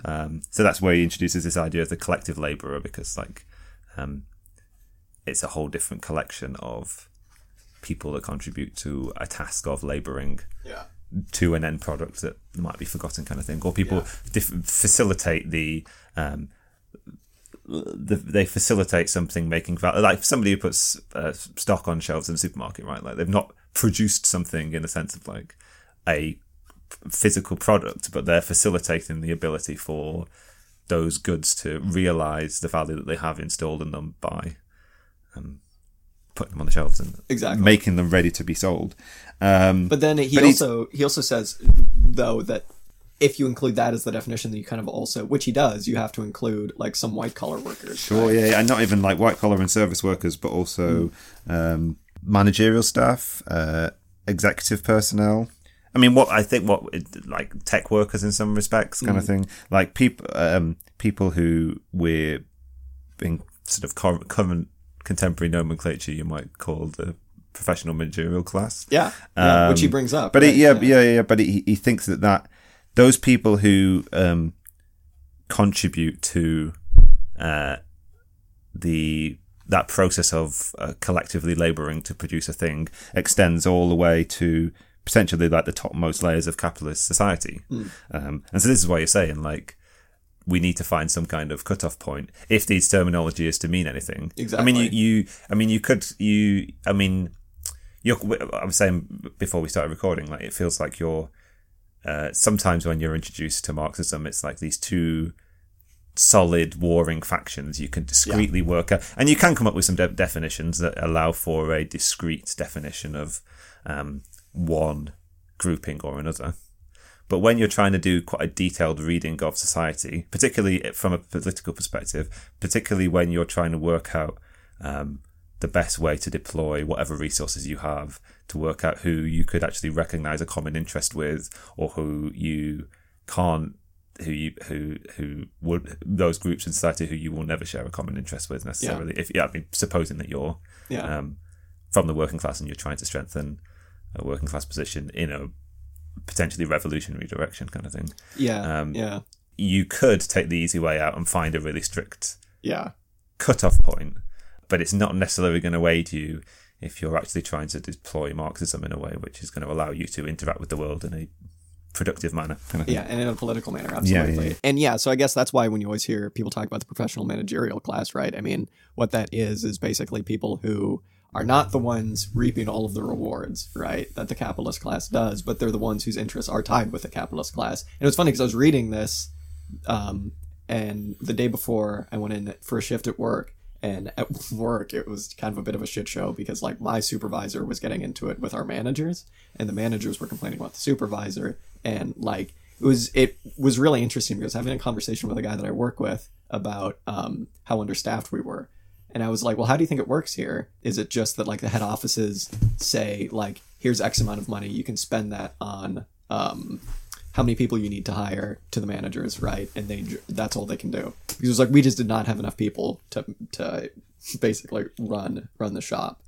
Um, so that's where he introduces this idea of the collective labourer, because like um, it's a whole different collection of people that contribute to a task of labouring Yeah. to an end product that might be forgotten, kind of thing, or people dif- facilitate the. Um, the, they facilitate something making value, like somebody who puts uh, stock on shelves in a supermarket, right? Like they've not produced something in the sense of like a physical product, but they're facilitating the ability for those goods to realize the value that they have installed in them by um, putting them on the shelves and Exactly. making them ready to be sold. Um, But then he But also he also says though that if you include that as the definition, then you kind of also, which he does, you have to include like some white collar workers. Sure, right? yeah, yeah, and not even like white collar and service workers, but also um, managerial staff, uh, executive personnel. I mean, what I think, what like tech workers in some respects, kind of thing, like people, um, people who we're in sort of cur- current contemporary nomenclature, you might call the professional managerial class. Yeah, yeah, which he brings up. Um, But right? it, yeah, yeah, yeah, But he he thinks that that those people who um, contribute to uh, the that process of uh, collectively laboring to produce a thing extends all the way to potentially like the topmost layers of capitalist society. Um, and so this is why you're saying like we need to find some kind of cutoff point if these terminology is to mean anything. Exactly. I mean, you, you I mean, you could you. I mean, you're, I was saying before we started recording, like it feels like you're. Uh, sometimes when you're introduced to Marxism, it's like these two solid warring factions you can discretely work out, and you can come up with some de- definitions that allow for a discrete definition of um, one grouping or another. But when you're trying to do quite a detailed reading of society, particularly from a political perspective, particularly when you're trying to work out um, the best way to deploy whatever resources you have to work out who you could actually recognize a common interest with or who you can't who you who who would those groups in society who you will never share a common interest with necessarily if yeah I mean supposing that you're yeah, um, from the working class and you're trying to strengthen a working class position in a potentially revolutionary direction kind of thing yeah, um, yeah, you could take the easy way out and find a really strict yeah, cutoff point, but it's not necessarily going to aid you if you're actually trying to deploy Marxism in a way which is going to allow you to interact with the world in a productive manner. Kind of yeah, and in a political manner, absolutely. yeah. And yeah, so I guess that's why when you always hear people talk about the professional managerial class, right? I mean, what that is is basically people who are not the ones reaping all of the rewards, right, that the capitalist class does, but they're the ones whose interests are tied with the capitalist class. And it was funny because I was reading this, um, and the day before I went in for a shift at work, and at work it was kind of a bit of a shit show because like my supervisor was getting into it with our managers, and the managers were complaining about the supervisor, and like it was it was really interesting because having a conversation with a guy that I work with about um, how understaffed we were, And I was like, well, how do you think it works here? Is it just that like the head offices say like, here's X amount of money, you can spend that on um, how many people you need to hire to the managers, right? And they that's all they can do because it was like we just did not have enough people to to basically run run the shop.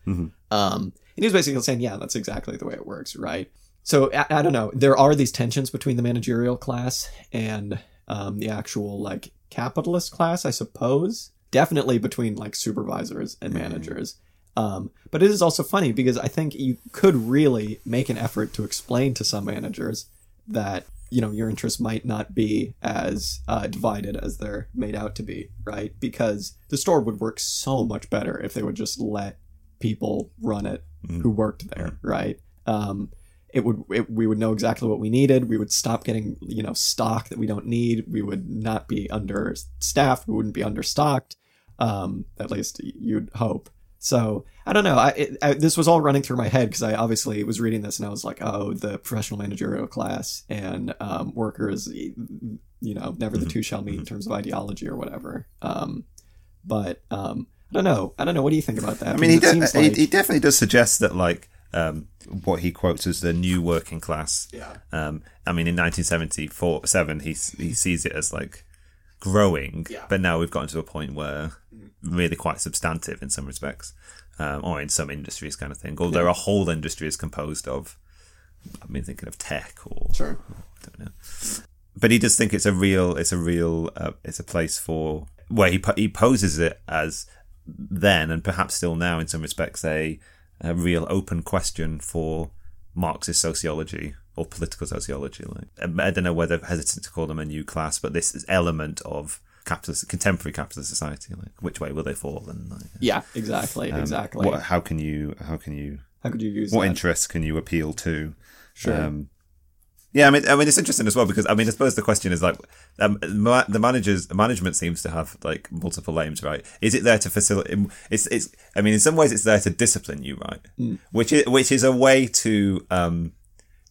Um, and he was basically saying, yeah, that's exactly the way it works, right? So I, I don't know. There are these tensions between the managerial class and um, the actual like capitalist class, I suppose. Definitely between like supervisors and managers. Um, but it is also funny because I think you could really make an effort to explain to some managers that you know your interests might not be as uh, divided as they're made out to be, right? Because the store would work so much better if they would just let people run it who worked there, right? Um, it would it, we would know exactly what we needed. We would stop getting you know stock that we don't need. We would not be understaffed. We wouldn't be understocked. Um, at least you'd hope. So I don't know. I, it, I this was all running through my head because I obviously was reading this and I was like, oh, the professional managerial class and um, workers, you know, never the two shall meet in terms of ideology or whatever. Um, but um, I don't know. I don't know. What do you think about that? I mean, he, de- like... he, he definitely does suggest that, like, um, what he quotes as the new working class. Yeah. Um, I mean, in 1974, seven, he he sees it as like growing, Yeah. but now we've gotten to a point where really quite substantive in some respects, um, or in some industries, kind of thing. Although a whole industry is composed of, I mean, thinking of tech or sure. I don't know. But he does think it's a real, it's a real, uh, it's a place for where he he poses it as then and perhaps still now in some respects a, a real open question for Marxist sociology or political sociology. Like um, I don't know whether hesitant to call them a new class, but this is element of capitalist contemporary capitalist society. Like which way will they fall and like, Yeah. Exactly. exactly. what, how can you how can you How could you use what that? interests can you appeal to? Sure. Um, yeah, I mean, I mean, it's interesting as well because I mean, I suppose the question is like, um, ma- the managers, management seems to have like multiple aims, right? Is it there to facilitate? It's, it's. I mean, in some ways, it's there to discipline you, right? Hmm. Which is, which is a way to, um,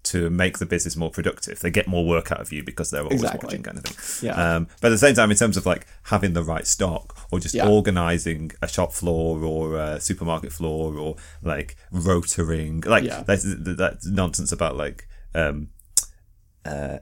to make the business more productive. They get more work out of you because they're always Exactly. watching, kind of thing. Yeah. Um, but at the same time, in terms of like having the right stock or just Yeah. organizing a shop floor or a supermarket floor or like rotoring, like Yeah. that's that's nonsense about like um uh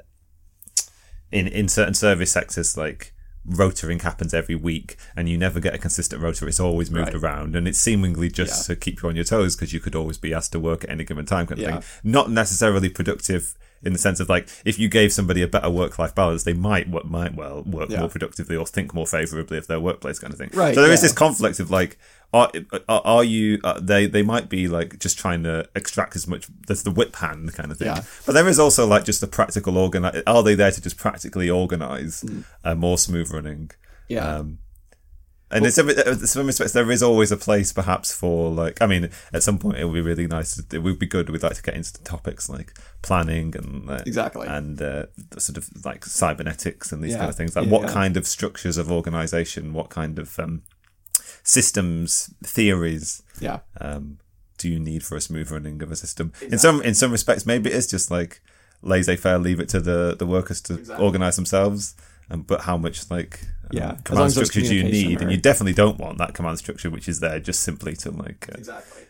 in in certain service sectors like rotoring happens every week and you never get a consistent rotor it's always moved Right. around and it's seemingly just Yeah. to keep you on your toes because you could always be asked to work at any given time kind of Yeah. thing not necessarily productive in the sense of like if you gave somebody a better work-life balance they might what might well work Yeah. more productively or think more favorably of their workplace kind of thing Right, so there is this conflict of like are, are, you uh, they they might be like just trying to extract as much there's the whip hand kind of thing Yeah. but there is also like just the practical organize are they there to just practically organize Hmm. a more smooth running Yeah. um, and in some, in some respects, there is always a place, perhaps, for like. I mean, at some point, it would be really nice. To, it would be good. We'd like to get into the topics like planning and uh, Exactly. and uh, sort of like cybernetics and these Yeah. kind of things. Like, Yeah, what yeah. kind of structures of organization, what kind of um, systems, theories, yeah. um, do you need for a smooth running of a system? In some in some respects, maybe it's just like laissez faire, leave it to the the workers to Exactly. organize themselves. Um, but how much like um, Yeah, long command structure do you need? And you definitely don't want that command structure, which is there just simply to like uh, Exactly.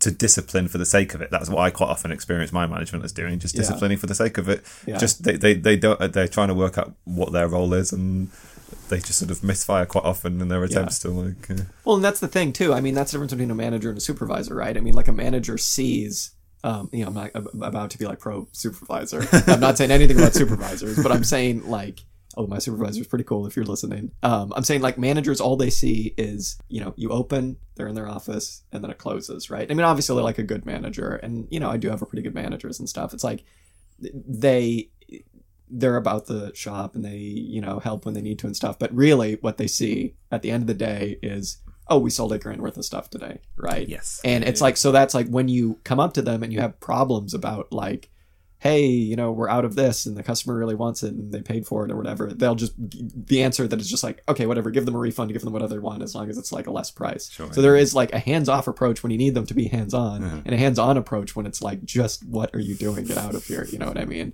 to discipline for the sake of it. That's what I quite often experience my management as doing, just Yeah. disciplining for the sake of it. Yeah. Just they, they they don't they're trying to work out what their role is and. They just sort of misfire quite often in their attempts to like. Uh, Well, and that's the thing too. I mean, that's the difference between a manager and a supervisor, right? I mean, like a manager sees. Um, you know, I'm not ab- about to be like pro supervisor. I'm not saying anything about supervisors, but I'm saying like, oh, my supervisor's pretty cool if you're listening. Um, I'm saying like managers, all they see is you know, you open, they're in their office, and then it closes, right? I mean, obviously they're like a good manager, and you know, I do have a pretty good managers and stuff. It's like they they're about the shop and they you know help when they need to and stuff. But really what they see at the end of the day is oh we sold a grand worth of stuff today right? Yes. and it's like so that's like when you come up to them and you have problems about like hey you know we're out of this and the customer really wants it and they paid for it or whatever they'll just the answer that is just like okay whatever give them a refund give them whatever they want as long as it's like a less price. Sure, so there is like a hands-off approach when you need them to be hands-on Uh-huh. and a hands-on approach when it's like just what are you doing? Get out of here. You know what i mean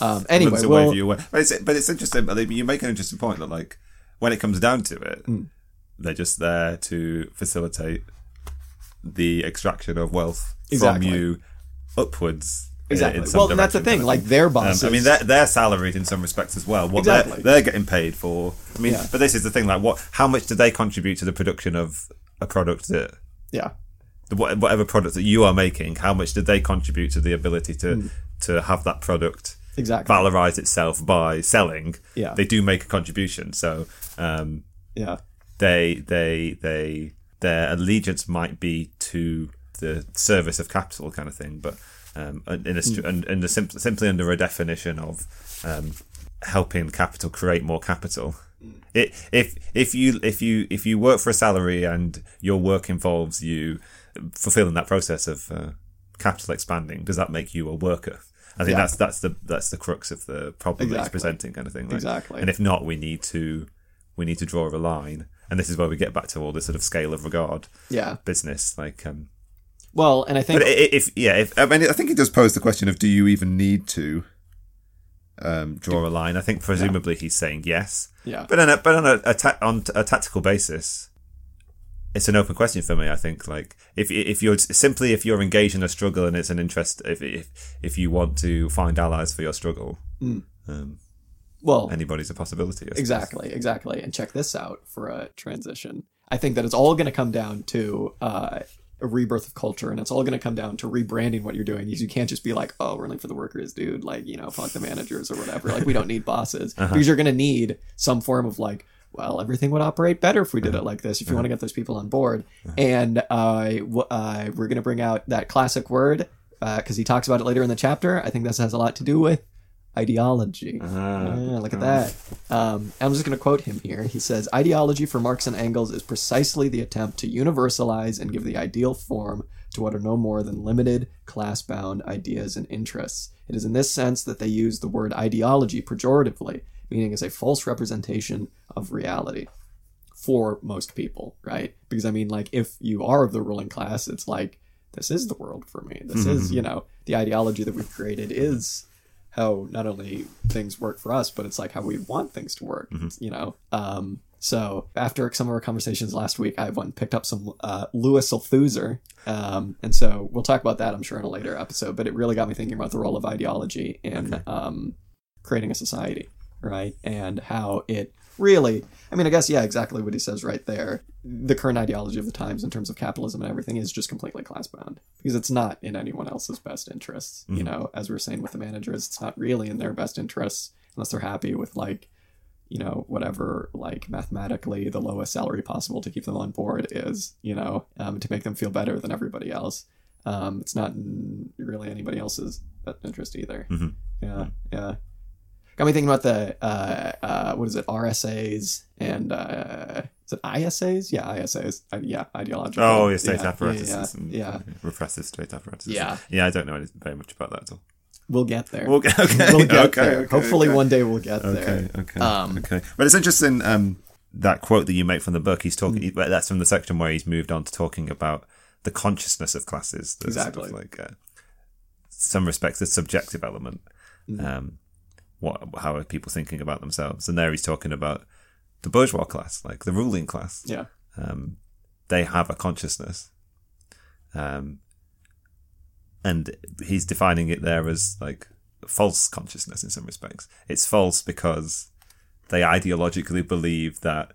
um anyway well, away. But it's but it's interesting. But you make an interesting point that like when it comes down to it, Mm. they're just there to facilitate the extraction of wealth Exactly. from you upwards. Exactly. Well, that's the thing. Like their Um, bosses. I mean, they're, they're salaried in some respects as well. What Exactly. they're, they're getting paid for. I mean, Yeah. but this is the thing. Like, what? How much do they contribute to the production of a product that yeah. the- whatever product that you are making? How much did they contribute to the ability to Hmm. to have that product Exactly. valorize itself by selling? Yeah. they do make a contribution. So um, Yeah. they they they their allegiance might be to the service of capital kind of thing, but um, in a str- in, simp- simply under a definition of um, helping capital create more capital. It, if if you if you if you work for a salary and your work involves you fulfilling that process of uh, capital expanding, does that make you a worker? I think Yeah. that's that's the that's the crux of the problem that he's presenting, kind of thing. like- Exactly. And if not, we need to we need to draw a line, and this is where we get back to all this sort of scale of regard Yeah. business. Like, um, Well, and I think but i- i- if yeah, if I mean, I think it does pose the question of do you even need to um, draw a line? I think presumably he's saying yes, yeah. but on a, but on a, a ta- on a tactical basis. It's an open question for me. I think, like, if if you're simply if you're engaged in a struggle and it's an interest, if if if you want to find allies for your struggle, um, Well, anybody's a possibility. Exactly, exactly. And check this out for a transition. I think that it's all going to come down to uh, a rebirth of culture, and it's all going to come down to rebranding what you're doing. Because you can't just be like, "Oh, we're only for the workers, dude." Like, you know, fuck the managers or whatever. Like, we don't need bosses because you're going to need some form of like, well, everything would operate better if we did it like this. If you want to get those people on board, and uh, w- uh, we're going to bring out that classic word because he talks about it later in the chapter. I think this has a lot to do with ideology. Ah. Yeah, look at that. Um, I'm just going to quote him here. He says, Ideology for Marx and Engels is precisely the attempt to universalize and give the ideal form to what are no more than limited, class bound ideas and interests. It is in this sense that they use the word ideology pejoratively, meaning is a false representation of reality for most people, right? Because I mean, like, if you are of the ruling class, it's like, this is the world for me. This is, you know, the ideology that we've created is how not only things work for us, but it's like how we want things to work, you know? Um, so after some of our conversations last week, I went and picked up some uh, Louis Althusser. Um, and so we'll talk about that, I'm sure, in a later episode. But it really got me thinking about the role of ideology in um, creating a society, right? And how it really, I mean, I guess, yeah, exactly what he says right there. The current ideology of the times in terms of capitalism and everything is just completely class bound because it's not in anyone else's best interests. You know, as we're saying with the managers, it's not really in their best interests unless they're happy with like, you know, whatever like mathematically the lowest salary possible to keep them on board is, you know, um, to make them feel better than everybody else. Um, it's not really anybody else's best interest either. Mhm. Yeah, yeah. Got me thinking about the uh, uh, what is it, RSAs and uh, is it ISAs? Yeah, ISAs. Uh, yeah, ideological. Oh, yeah, state yeah, apparatuses Yeah, and yeah, repressive state apparatuses. Yeah. yeah. I don't know very much about that at all. we'll get there. We'll get, okay, We'll get okay, there. okay, Hopefully, okay. one day we'll get Okay, there. okay, Um, okay. But it's interesting um, that quote that you make from the book. He's talking. Mm. That's from the section where he's moved on to talking about the consciousness of classes. The sort of Exactly. like uh, some respects the subjective element. Mm. Um, what? How are people thinking about themselves? And there he's talking about the bourgeois class, like the ruling class. Yeah, Um, they have a consciousness. Um, and he's defining it there as like false consciousness in some respects. It's false because they ideologically believe that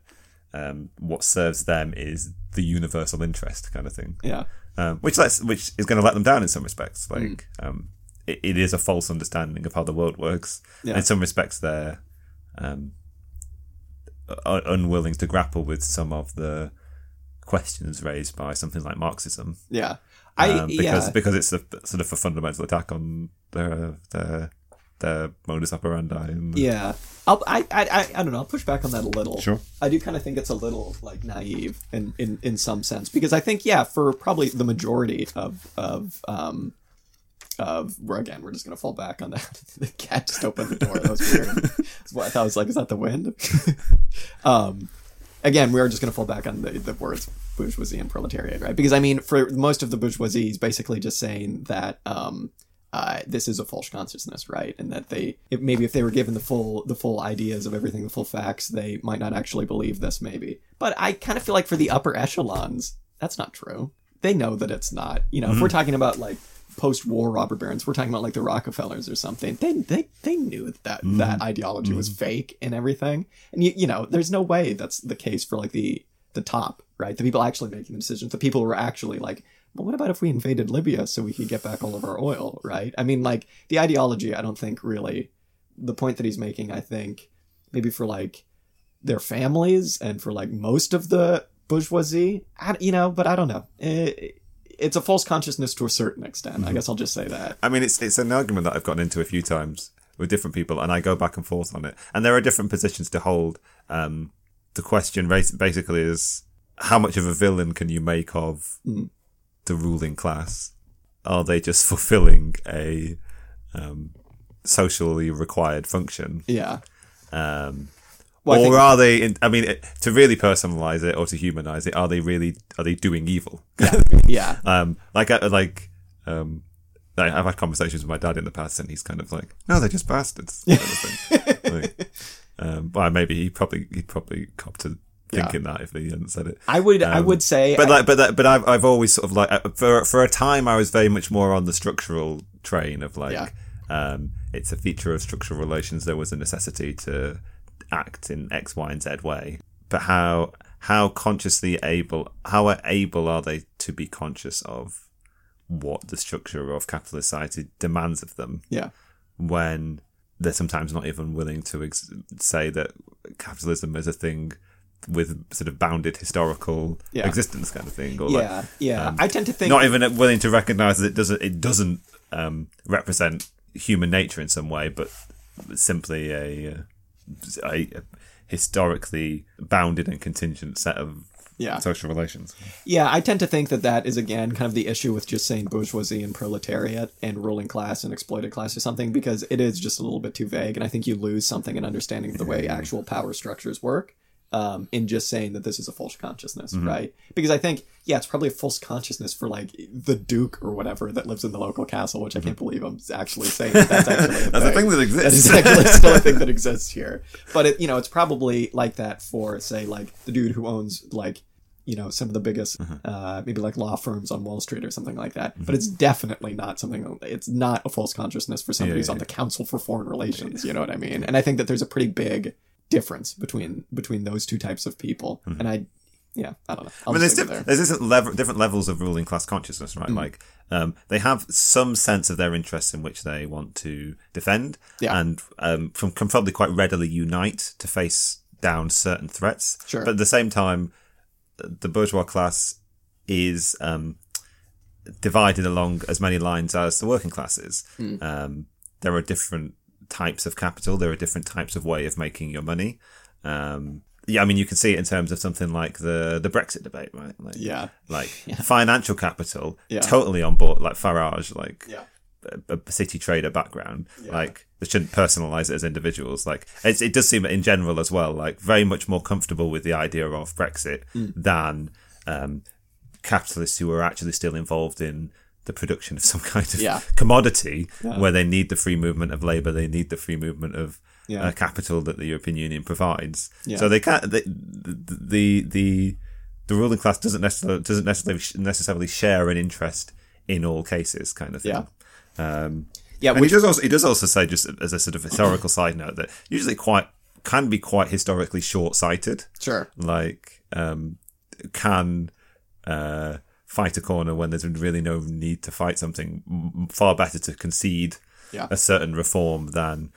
um, what serves them is the universal interest kind of thing, yeah, um, which lets, which is going to let them down in some respects. Like um, it, it is a false understanding of how the world works. Yeah. In some respects, they're um, unwilling to grapple with some of the questions raised by something like Marxism, yeah. I um, because yeah. because it's a sort of a fundamental attack on their their their modus operandi. And, Yeah, I'll, I, I, I, I don't know. I'll push back on that a little. Sure. I do kind of think it's a little like naive in, in, in some sense because I think yeah, for probably the majority of of um of we're again we're just gonna fall back on that. the cat just opened the door. That was weird. That's what I thought I was like, is that the wind? um, again, we are just gonna fall back on the the words bourgeoisie and proletariat, right? Because I mean, for most of the bourgeoisie, he's basically just saying that um uh, this is a false consciousness, right? And that they if, maybe if they were given the full the full ideas of everything, the full facts, they might not actually believe this, maybe. But I kind of feel like for the upper echelons, that's not true. They know that it's not. You know, if we're talking about like post-war robber barons, we're talking about like the Rockefellers or something. They they they knew that mm-hmm. that ideology was mm-hmm. fake and everything. And you you know, there's no way that's the case for like the the top, right? The people actually making the decisions, the people who are actually like, well, what about if we invaded Libya so we could get back all of our oil, right? I mean, like the ideology, I don't think really the point that he's making, I think maybe for like their families and for like most of the bourgeoisie, I, you know, but I don't know. It, it's a false consciousness to a certain extent. I guess I'll just say that. I mean, it's it's an argument that I've gotten into a few times with different people, and I go back and forth on it. And there are different positions to hold. Um, the question basically is how much of a villain can you make of Mm. the ruling class? Are they just fulfilling a um, socially required function? Yeah. Um, Well, or think- are they? In, I mean, to really personalize it or to humanize it, are they really? Are they doing evil? Yeah. Um, like, I, like, um, I've had conversations with my dad in the past, and he's kind of like, "No, they're just bastards." kind of thing. Like, um, well, maybe he probably he'd probably cop to thinking that if he hadn't said it. I would I would say Um, But I- like, but that, but I've I've always sort of like uh, for for a time I was very much more on the structural train of like, Yeah. um, it's a feature of structural relations. There was a necessity to act in X, Y, and Z way. But how how consciously able how able are they to be conscious of what the structure of capitalist society demands of them yeah. when they're sometimes not even willing to ex- say that capitalism is a thing with sort of bounded historical Yeah. existence kind of thing or Yeah. like Yeah. I tend to think not even willing to recognize that it doesn't it doesn't um, represent human nature in some way but simply a, uh, a, historically bounded and contingent set of Yeah. social relations Yeah, I tend to think that that is again kind of the issue with just saying bourgeoisie and proletariat and ruling class and exploited class or something because it is just a little bit too vague, and I think you lose something in understanding the way actual power structures work. Um, in just saying that this is a false consciousness, right? Because I think, yeah, it's probably a false consciousness for like the duke or whatever that lives in the local castle, which I can't believe I'm actually saying that that's actually a That's a thing that That exists. is actually still a thing that exists here. But it, you know, it's probably like that for say like the dude who owns like you know some of the biggest Mm-hmm. uh, maybe like law firms on Wall Street or something like that. But it's definitely not something. It's not a false consciousness for somebody Yeah, who's on yeah. the Council for Foreign Relations. You know what I mean? And I think that there's a pretty big difference between between those two types of people. And I, yeah, I don't know. I'll Mm-hmm. I mean, there's, just leave it diff- there. there's different, level, different levels of ruling class consciousness, Mm. right? Like, um, they have some sense of their interests in which they want to defend, Yeah. and um, from, can probably quite readily unite to face down certain threats. Sure. But at the same time, the bourgeois class is um, divided along as many lines as the working classes. Hmm. Um, there are different types of capital. There are different types of way of making your money. Um, yeah, I mean, you can see it in terms of something like the the Brexit debate, right? Like, Yeah. like financial capital, Yeah. totally on board. Like Farage, like Yeah. a, a city trader background. Like they shouldn't personalize it as individuals. Like it's, it does seem in general as well, like very much more comfortable with the idea of Brexit Mm. than um, capitalists who are actually still involved in the production of some kind of Yeah. commodity where they need the free movement of labor, they need the free movement of Yeah. uh, capital that the European Union provides. Yeah. So they can't. They, the the the ruling class doesn't necessarily doesn't necessarily necessarily share an interest in all cases, kind of thing. Yeah. Um, Yeah, which- he does also he does also say just as a sort of historical side note that usually quite can be quite historically short sighted. Sure. Like um, can uh, fight a corner when there's really no need to fight something. Far better to concede Yeah. a certain reform than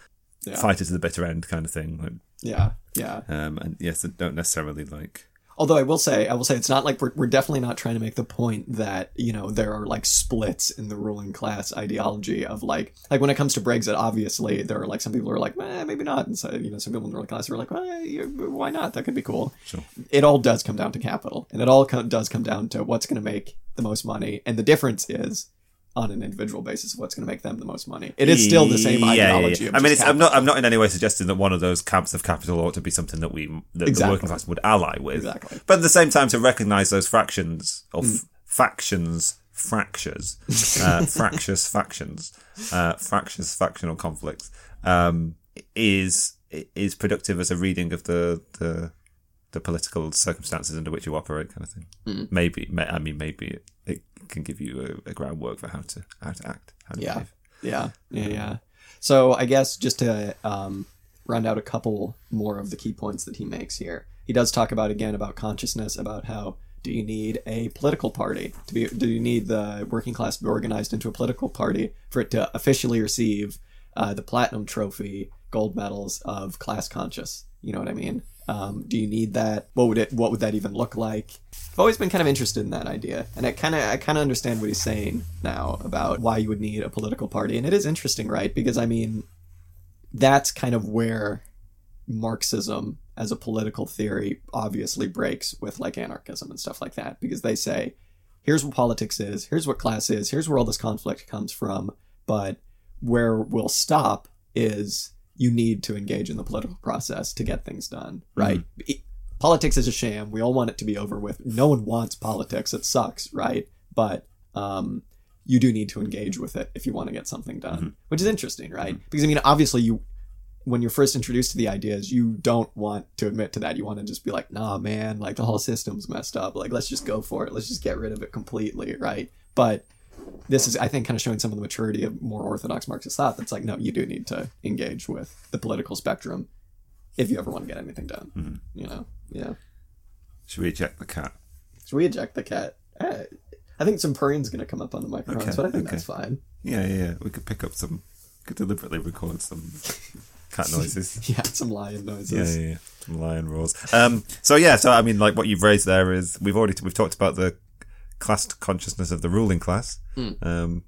Yeah. fight it to the bitter end, kind of thing. Like, Yeah. Yeah. um, and yes, don't necessarily like. Although I will say, I will say, it's not like we're, we're definitely not trying to make the point that you know there are like splits in the ruling class ideology of like like when it comes to Brexit, obviously there are like some people who are like, eh, maybe not, and so you know some people in the ruling class are like, well, why not? That could be cool. Sure. It all does come down to capital, and it all co- does come down to what's going to make the most money, and the difference is on an individual basis what's going to make them the most money. It is still the same Yeah, yeah, ideology. yeah. I mean, it's, I'm not. I'm not in any way suggesting that one of those camps of capital ought to be something that we that the working class would ally with. Exactly. But at the same time, to recognise those fractions or f- factions fractures, uh, fractious factions, uh, fractious factional conflicts, um, is is productive as a reading of the the the political circumstances under which you operate, kind of thing. Hmm. Maybe, may, I mean, maybe it, it can give you a, a groundwork for how to how to act, how to Yeah. behave. Yeah, yeah, yeah. So I guess just to um, round out a couple more of the key points that he makes here, he does talk about again about consciousness, about how do you need a political party to be? Do you need the working class to be organized into a political party for it to officially receive uh, the platinum trophy, gold medals of class conscious? You know what I mean? Um, do you need that? What would it? What would that even look like? I've always been kind of interested in that idea, and I kind of I kind of understand what he's saying now about why you would need a political party, and it is interesting, right? Because I mean, that's kind of where Marxism as a political theory obviously breaks with like anarchism and stuff like that, because they say, here's what politics is, here's what class is, here's where all this conflict comes from, but where we'll stop is you need to engage in the political process to get things done, mm-hmm. right? It- politics is a sham. We all want it to be over with. No one wants politics. It sucks, right? But um, you do need to engage with it if you want to get something done, mm-hmm. which is interesting, right? Mm-hmm. Because I mean, obviously, you when you're first introduced to the ideas, you don't want to admit to that. You want to just be like, nah, man, like the whole system's messed up. Like, let's just go for it. Let's just get rid of it completely, right? But this is, I think, kind of showing some of the maturity of more orthodox Marxist thought. That's like, no, you do need to engage with the political spectrum if you ever want to get anything done. You know, yeah. Should we eject the cat? Should we eject the cat? Eh, I think some purring's going to come up on the microphones, Okay, but I think okay. that's fine. Yeah, yeah, yeah. We could pick up some, could deliberately record some cat noises. Yeah, some lion Yeah, noises. yeah, yeah. Some lion roars. Um, so yeah, so I mean, like what you've raised there is we've already we've talked about the class consciousness of the ruling class. Um,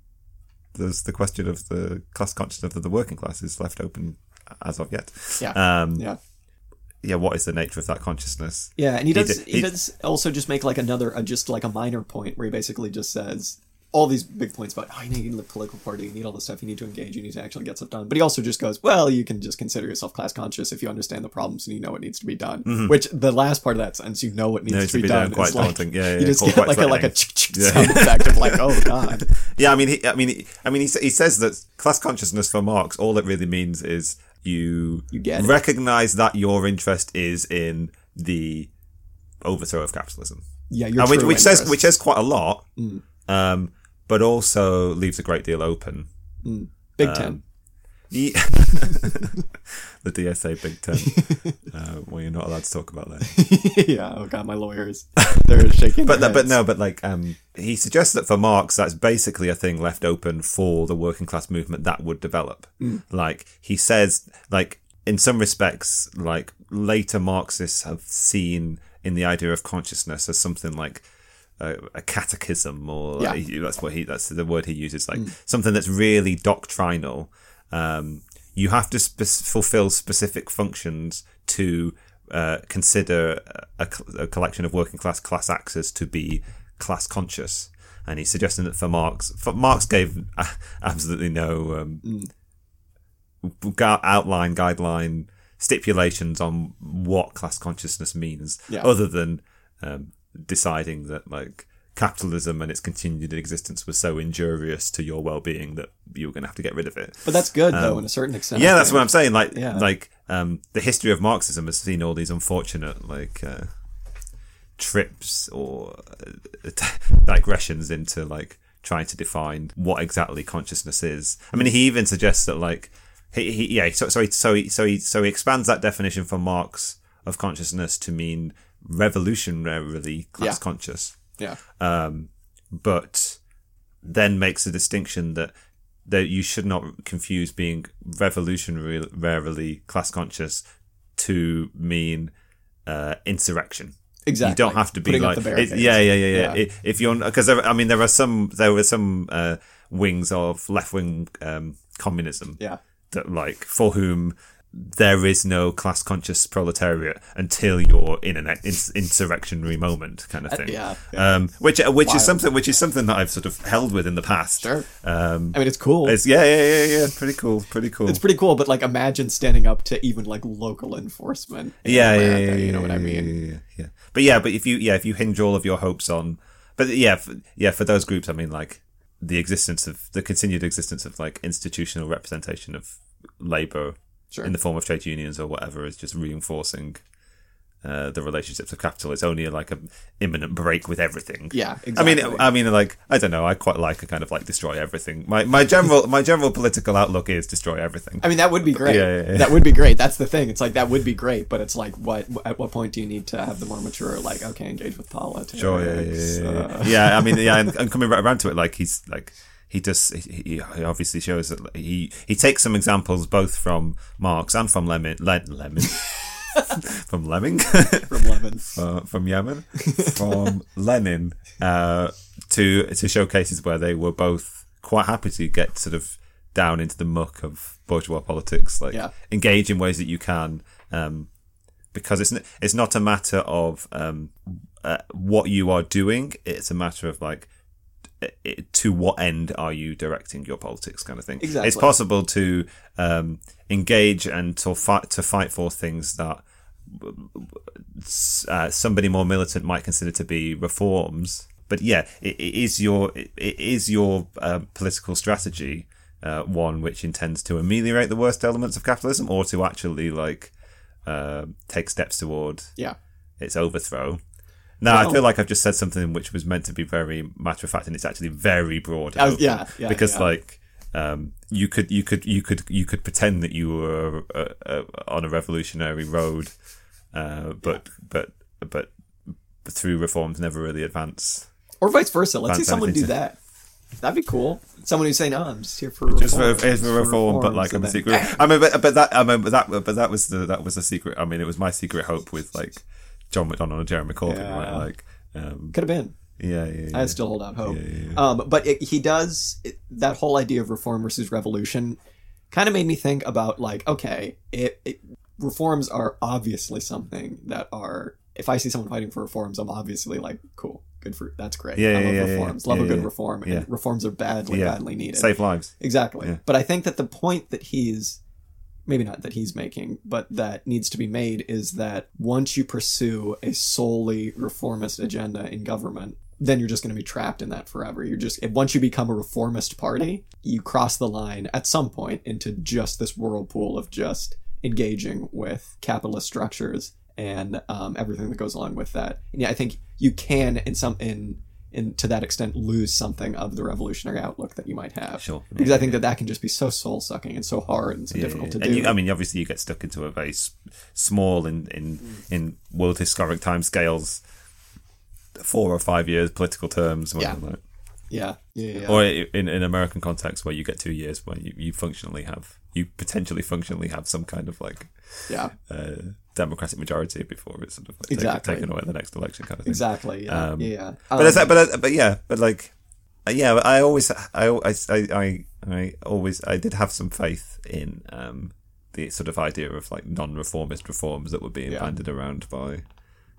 there's the question of the class consciousness of the working class is left open as of yet. Yeah. Um, yeah. yeah. What is the nature of that consciousness? Yeah, and he does. did- he, he- does also just make like another, uh, just like a minor point where he basically just says all these big points about, oh, you need a political party, you need all this stuff, you need to engage, you need to actually get stuff done. But he also just goes, well, you can just consider yourself class conscious if you understand the problems and you know what needs to be done. Which the last part of that sentence, you know what needs, Needs to be, done, quite is like, daunting. Yeah, yeah, you just get like a like a ch- sound effect of like, oh god. Yeah, I mean, he, I mean, he, I mean, he, he says that class consciousness for Marx, all it really means is you, You get it. recognize that your interest is in the overthrow of capitalism, Yeah, your which, which says which says quite a lot, um, but also leaves a great deal open. Big um, Ten. Ye- the DSA Big Ten, uh, well, you're not allowed to talk about that. yeah. Oh god, my lawyers. They're shaking. but but no, but like um, he suggests that for Marx, that's basically a thing left open for the working class movement that would develop. Like he says, like in some respects, like later Marxists have seen in the idea of consciousness as something like a, a catechism, or Yeah. like, that's what he that's the word he uses, like something that's really doctrinal. Um, you have to spe- fulfill specific functions to uh, consider a, a collection of working class class actors to be class conscious. And he's suggesting that for Marx, for Marx gave absolutely no um, gu- outline, guideline, stipulations on what class consciousness means, Yeah. other than um, deciding that like capitalism and its continued existence was so injurious to your well-being that you were going to have to get rid of it. But that's good though, in a certain extent. um, Yeah, that's what I'm saying. Like, Yeah. like um, the history of Marxism has seen all these unfortunate like uh, trips or uh, digressions into like trying to define what exactly consciousness is. I mean, he even suggests that like he, he yeah, so so he, so he so he so he expands that definition for Marx of consciousness to mean revolutionarily class conscious Yeah. um, but then makes a distinction that that you should not confuse being revolutionary, class conscious, to mean uh, insurrection. Exactly. You don't have to be Putting like, it- yeah, yeah, yeah, yeah. Yeah. If you're because I mean there are some there were some uh, wings of left wing um, communism Yeah. that like for whom there is no class conscious proletariat until you're in an insurrectionary moment kind of thing. Uh, yeah, Um, which which Wild. is something which is something that I've sort of held with in the past. Sure. Um, I mean, it's cool. it's yeah yeah yeah yeah pretty cool pretty cool. it's pretty cool, but like imagine standing up to even like local enforcement. in yeah, yeah, America, yeah, you know what I mean? yeah, yeah, yeah. But yeah, but if you yeah if you hinge all of your hopes on but yeah, for, yeah, for those groups, I mean, like the existence of the continued existence of like institutional representation of labor Sure. in the form of trade unions or whatever is just reinforcing uh, the relationships of capital. It's only like a imminent break with everything. Yeah, I mean. I mean, like I don't know. I quite like a kind of like destroy everything. My my general my general political outlook is destroy everything. I mean, that would be great. Yeah, yeah, yeah. That would be great. That's the thing. It's like that would be great, but it's like, what? At what point do you need to have the more mature, like, okay, engage with politics? Sure, yeah, yeah, yeah, yeah. uh, yeah I mean, yeah, and, and coming right around to it, like he's like he does. He, he obviously shows that he he takes some examples both from Marx and from Lemon, Le, Lemon, from Lemming, from Lemon. uh, from Yemen, from Lenin, uh, to to show cases where they were both quite happy to get sort of down into the muck of bourgeois politics, like Yeah. engage in ways that you can, um, because it's n- it's not a matter of um, uh, what you are doing; it's a matter of like to what end are you directing your politics kind of thing Exactly. it's possible to um, engage and to fight to fight for things that uh, somebody more militant might consider to be reforms but yeah it, it is your it, it is your uh, political strategy uh, one which intends to ameliorate the worst elements of capitalism or to actually like uh, take steps toward Yeah. its overthrow. Now I feel like I've just said something which was meant to be very matter of fact, and it's actually very broad. was- yeah, yeah, because yeah. like um, you could you could you could you could pretend that you were uh, uh, on a revolutionary road, uh, but but but through reforms never really advance. Or vice versa. Let's see someone do anything. that. That'd be cool. Someone who's saying, "No, I'm just here for Just for, reform, for reform, but like I'm a secret. I mean, but, but that I mean, but that but that was the that was a secret. I mean, it was my secret hope with like John McDonnell and Jeremy Corbyn, Yeah. right? Like, um, Could have been. yeah, yeah, yeah. I still hold out hope. Yeah. Um, but it, he does it, that whole idea of reform versus revolution kind of made me think about like, okay, it, it reforms are obviously something that are. If I see someone fighting for reforms, I'm obviously like, cool, good for that's great. Yeah, I love yeah, reforms. yeah. Love a good reform. And reforms are badly, badly needed. Save lives. Exactly. But I think that the point that he's maybe not that he's making, but that needs to be made is that once you pursue a solely reformist agenda in government, then you're just going to be trapped in that forever. You're just once you become a reformist party, you cross the line at some point into just this whirlpool of just engaging with capitalist structures and um, everything that goes along with that. And yeah, I think you can in some in in to that extent lose something of the revolutionary outlook that you might have Sure. because I think that that can just be so soul sucking and so hard and so difficult to and do. You, I mean, obviously, you get stuck into a very small in in in world historic time scales, four or five years political terms. Yeah. like- yeah, yeah, yeah. Or in in American context, where you get two years where you, you functionally have you potentially functionally have some kind of like yeah, uh, democratic majority before it's sort of like taken- Exactly. taken away at the next election kind of thing. exactly. Yeah, Um, yeah. But Um, is that, but but yeah, but like, uh, yeah, I always, I, I, I, I always, I did have some faith in um, the sort of idea of like non-reformist reforms that were being Yeah. banded around by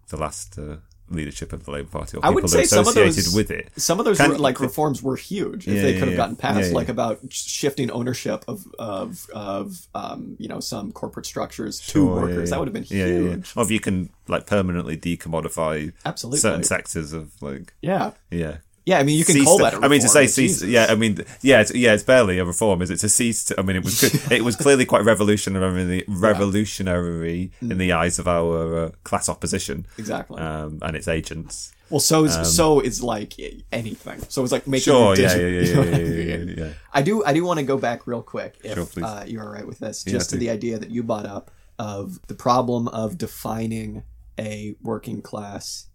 the last uh, leadership of the Labour Party or I people would who say some of associated those- with it. some of those Can- were, like reforms were huge if Yeah, they could have yeah. gotten passed, Yeah, like about shifting ownership of of of um, you know some corporate structures to Sure, yeah, workers. That would have been huge. Or if you can like permanently decommodify Absolutely. certain sectors of like, Yeah, yeah. Yeah. I mean, you can call to- that. A I mean, to say cease. Jesus. Yeah, I mean, yeah, it's, yeah. It's barely a reform, is it? To cease. To, I mean, it was it was clearly quite revolutionary, revolutionary Mm. in the eyes of our uh, class opposition exactly. um, and its agents. well, so is so is like anything. So it's like making. Um, Sure. a Yeah. Yeah. Yeah. Yeah. I Yeah. yeah, yeah. I do. I do want to go back real quick, if Sure, uh, you're all right with this, Yeah, just to the idea that you brought up of the problem of defining a working class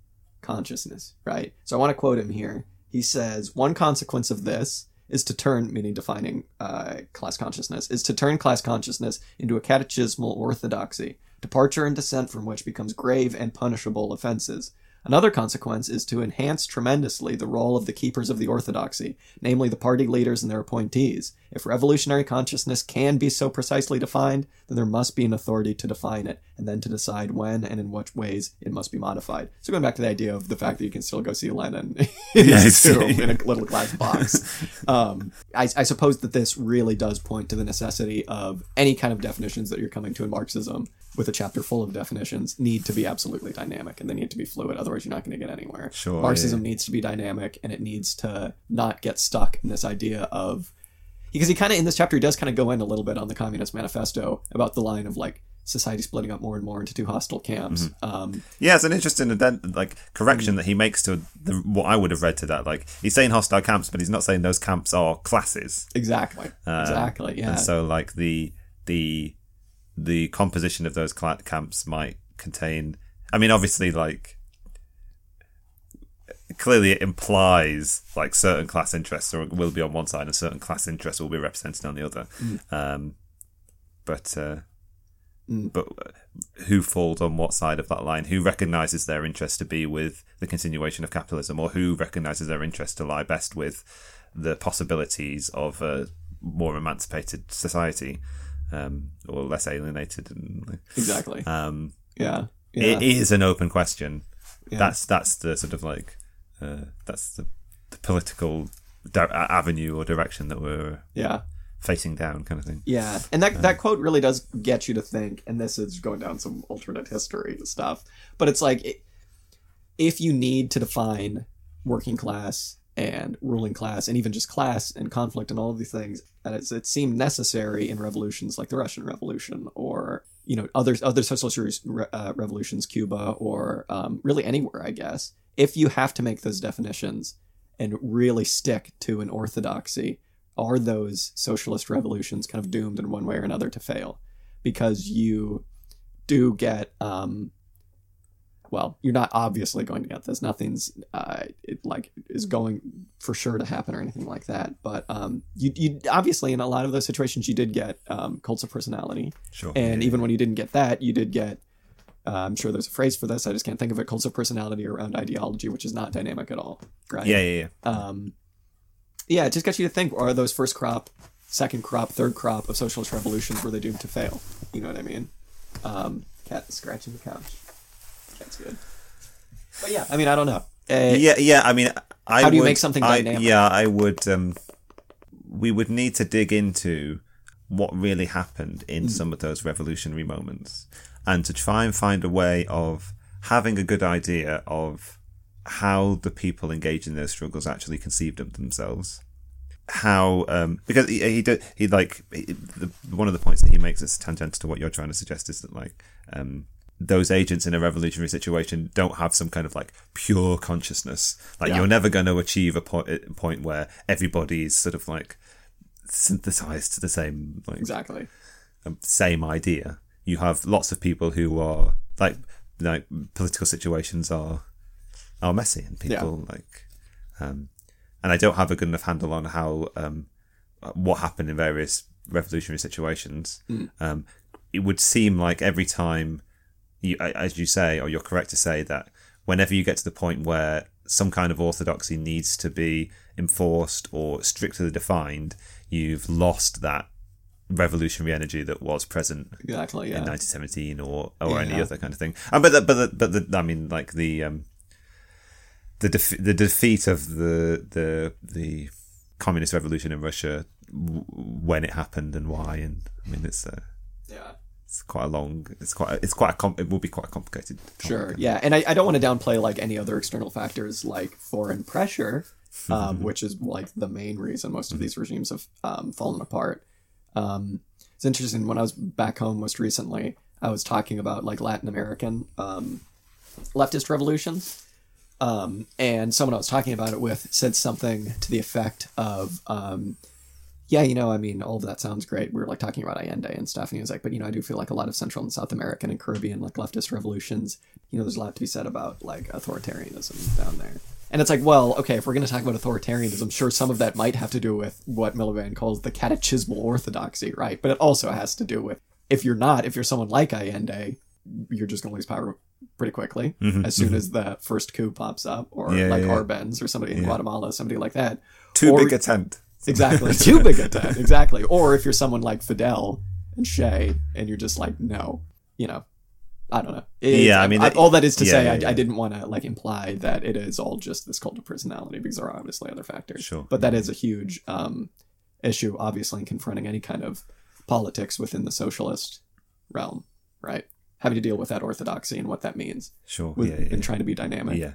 consciousness, right? So I want to quote him here. He says, "One consequence of this is to turn, meaning defining uh, class consciousness, is to turn class consciousness into a catechismal orthodoxy, departure and dissent from which becomes grave and punishable offenses." Another consequence is to enhance tremendously the role of the keepers of the orthodoxy, namely the party leaders and their appointees. If revolutionary consciousness can be so precisely defined, then there must be an authority to define it, and then to decide when and in what ways it must be modified. So going back to the idea of the fact that you can still go see Lenin in, Yeah, his it's- tomb in a little glass box. Um, I, I suppose that this really does point to the necessity of any kind of definitions that you're coming to in Marxism with a chapter full of definitions need to be absolutely dynamic and they need to be fluid otherwise you're not going to get anywhere Sure, marxism needs to be dynamic and it needs to not get stuck in this idea of because he kind of in this chapter he does kind of go in a little bit on the communist manifesto about the line of like society splitting up more and more into two hostile camps Mm-hmm. um, Yeah, it's an interesting like correction that he makes to the, what I would have read to that. Like he's saying hostile camps, but he's not saying those camps are classes. exactly exactly yeah And so, like the the the composition of those camps might contain. I mean, obviously, like clearly it implies like certain class interests or will be on one side and certain class interests will be represented on the other. Um, but uh, but who falls on what side of that line? Who recognizes their interest to be with the continuation of capitalism, or who recognizes their interest to lie best with the possibilities of a more emancipated society, um, or less alienated? And exactly um, yeah yeah it is an open question. Yeah. That's that's the sort of like uh, that's the, the political di- avenue or direction that we're yeah facing down, kind of thing. Yeah, and that that quote really does get you to think. And this is going down some alternate history stuff, but it's like it, if you need to define working class and ruling class, and even just class and conflict and all of these things, and it seemed necessary in revolutions like the Russian Revolution or you know other other socialist uh, revolutions, Cuba, or um, really anywhere, I guess. If you have to make those definitions and really stick to an orthodoxy are those socialist revolutions kind of doomed in one way or another to fail because you do get um well you're not obviously going to get this nothing's uh it like is going for sure to happen or anything like that but um you you obviously in a lot of those situations you did get um cults of personality Sure. and even when you didn't get that you did get uh, I'm sure there's a phrase for this. I just can't think of it. Cults of personality around ideology, which is not dynamic at all, right? yeah, yeah, yeah. um, yeah, it just gets you to think: Are those first crop, second crop, third crop of socialist revolutions were they doomed to fail? You know what I mean? Um, cat scratching the couch. That's good. But yeah, I mean, I don't know. Uh, yeah, yeah. I mean, I How do you would- make something I- dynamic? yeah, I would. Um, we would need to dig into what really happened in Mm. some of those revolutionary moments, and to try and find a way of having a good idea of how the people engaged in those struggles actually conceived of themselves. How, um, because he he, did, he like he, the, one of the points that he makes is tangential to what you're trying to suggest is that like um, those agents in a revolutionary situation don't have some kind of like pure consciousness. Like Yeah. you're never going to achieve a point, a point where everybody's sort of like synthesized to the same like exactly. um, same idea. You have lots of people who are like like political situations are are messy and people like um and I don't have a good enough handle on how um what happened in various revolutionary situations. Um it would seem like every time you as you say or you're correct to say that whenever you get to the point where some kind of orthodoxy needs to be enforced or strictly defined, you've lost that revolutionary energy that was present Exactly. in 1917 or or any other kind of thing. And but the, but the, but the, I mean like the um the def- the defeat of the the the communist revolution in Russia w- when it happened and why and I mean it's uh, Yeah. It's quite a long it's quite it's quite a com- it will be quite a complicated. Sure. Yeah, and I, I don't want to downplay like any other external factors like foreign pressure, um, which is like the main reason most of these regimes have um, fallen apart. Um, it's interesting. When I was back home most recently, I was talking about like Latin American um, leftist revolutions, um, and someone I was talking about it with said something to the effect of. Yeah, you know, I mean, all of that sounds great. We were like talking about Allende and stuff, and he was like, but you know, I do feel like a lot of Central and South American and Caribbean like leftist revolutions, you know, there's a lot to be said about like authoritarianism down there. And it's like, well, okay, if we're going to talk about authoritarianism, sure some of that might have to do with what Miliband calls the catechismal orthodoxy, right? But it also has to do with if you're not, if you're someone like Allende, you're just going to lose power pretty quickly as soon as the first coup pops up, or Mm-hmm, Yeah, like yeah. Arbenz or somebody in Guatemala, somebody like that. Too Or- big a tent. Exactly. Too big a tent. Exactly. Or if you're someone like Fidel and Che and you're just like, no, you know, I don't know. Yeah, I mean, that- all that is to yeah, say, yeah, I, yeah. I didn't want to like imply that it is all just this cult of personality because there are obviously other factors. Sure. But that is a huge um, issue, obviously, in confronting any kind of politics within the socialist realm, right? having to deal with that orthodoxy and what that means Sure. with, and trying to be dynamic. yeah.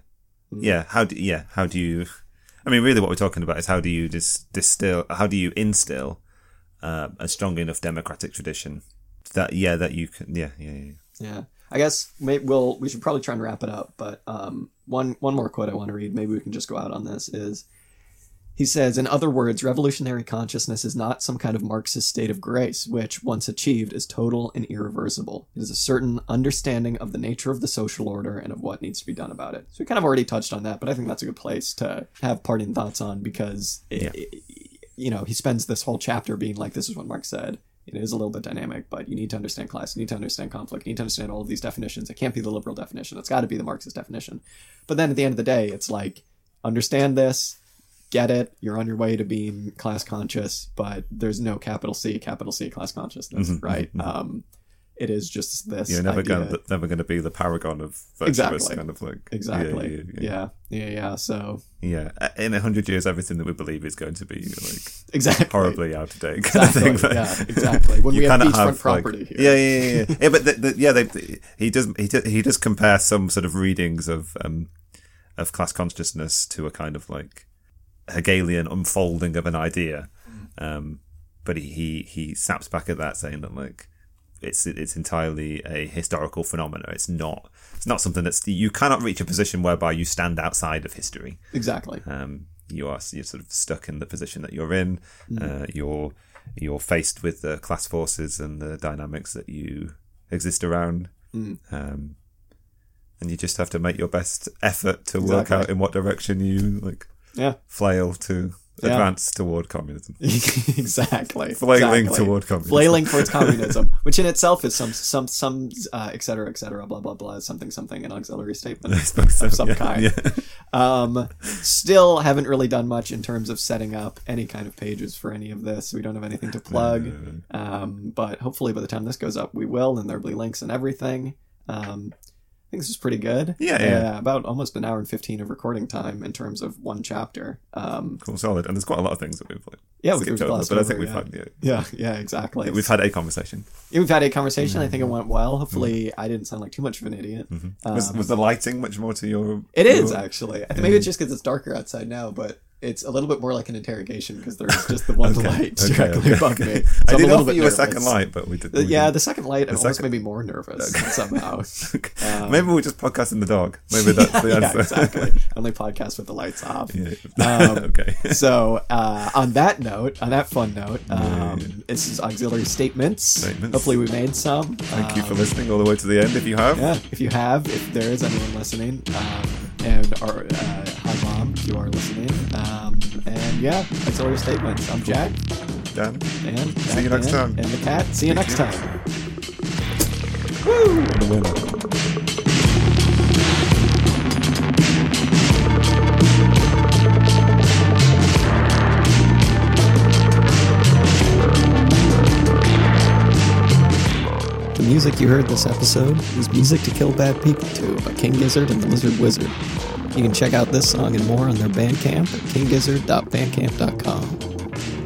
Yeah. How do yeah? How do you? I mean, really, what we're talking about is how do you dis- distill? How do you instill uh, a strong enough democratic tradition that yeah that you can yeah yeah yeah. Yeah. I guess we'll we should probably try and wrap it up, but um, one one more quote I want to read. Maybe we can just go out on this. Is he says, in other words, revolutionary consciousness is not some kind of Marxist state of grace, which, once achieved, is total and irreversible. It is a certain understanding of the nature of the social order and of what needs to be done about it. So we kind of already touched on that, but I think that's a good place to have parting thoughts on because, it, Yeah. it- you know, he spends this whole chapter being like, this is what Marx said. It is a little bit dynamic, but you need to understand class. You need to understand conflict. You need to understand all of these definitions. It can't be the liberal definition. It's got to be the Marxist definition. But then at the end of the day, it's like, understand this, get it. You're on your way to being class conscious, but there's no capital C, capital C class consciousness, Mhm, right? mhm. Um, it is just this. You're never idea- going never going to be the paragon of virtuous Exactly. kind of like Exactly. yeah yeah, Yeah, yeah, yeah. So yeah. In a hundred years, everything that we believe is going to be like exactly. horribly out of date kind Exactly. of thing. yeah, exactly. When you we have beachfront have like, property here. yeah, yeah, yeah, yeah. yeah but the, the, yeah, they, he does he does, he does compare some sort of readings of um of class consciousness to a kind of like Hegelian unfolding of an idea, um, but he, he he snaps back at that saying that like it's it's entirely a historical phenomenon. It's not it's not something that's you cannot reach a position whereby you stand outside of history Exactly. um, you are you're sort of stuck in the position that you're in. Mm. Uh, you're you're faced with the class forces and the dynamics that you exist around, Mm. um, and you just have to make your best effort to work out in what direction you like Yeah. flail to Yeah. advance toward communism. exactly. Flailing exactly. toward communism. flailing towards communism, which in itself is some some some uh, et cetera, et cetera, blah blah blah, something something, an auxiliary statement so, of some yeah, kind. yeah. Um, still haven't really done much in terms of setting up any kind of pages for any of this. We don't have anything to plug, um, but hopefully by the time this goes up, we will, and there'll be links and everything. Um, think this is pretty good. Yeah, yeah. about almost an hour and fifteen of recording time in terms of one chapter. Um, Cool, solid. And there's quite a lot of things that we've like, yeah, skipped over, but I think we've yeah. had yeah, yeah, yeah, exactly. we've had a conversation. Yeah, we've had a conversation. I think it mm-hmm. went well. Hopefully, mm-hmm. I didn't sound like too much of an idiot. Mm-hmm. Um, was, was the lighting much more to your? It is your- actually. Maybe it's just because it's darker outside now, but it's a little bit more like an interrogation because there's just the one light Okay, directly okay, above me. I So I'm a did little offer bit you a second light, but we did. We yeah, didn't. the second light almost second- made me more nervous okay. somehow. Um, Maybe we'll just podcast in the dark. Maybe that's the yeah, answer. exactly. Only podcast with the lights off. Yeah. Um, okay. So, uh, on that note, on that fun note, um, this is auxiliary statements. Statements. Hopefully, we made some. Thank you for Um, listening all the way to the end. If you have, Yeah, if you have, if there is anyone listening, um, and our uh, hi mom, if you are listening, and yeah, your statements. I'm Jack, Dan. and See you next time. and the cat. See you next time. The music you heard this episode is Music to Kill Bad People 2 by King Gizzard and the Lizard Wizard. You can check out this song and more on their Bandcamp at kinggizzard.bandcamp.com.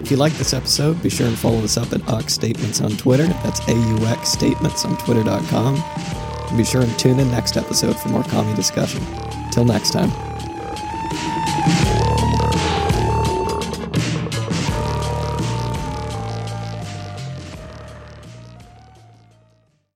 If you like this episode, be sure and follow us up at Aux Statements on Twitter. That's AUX Statements on Twitter.com. And be sure and tune in next episode for more commie discussion. Till next time.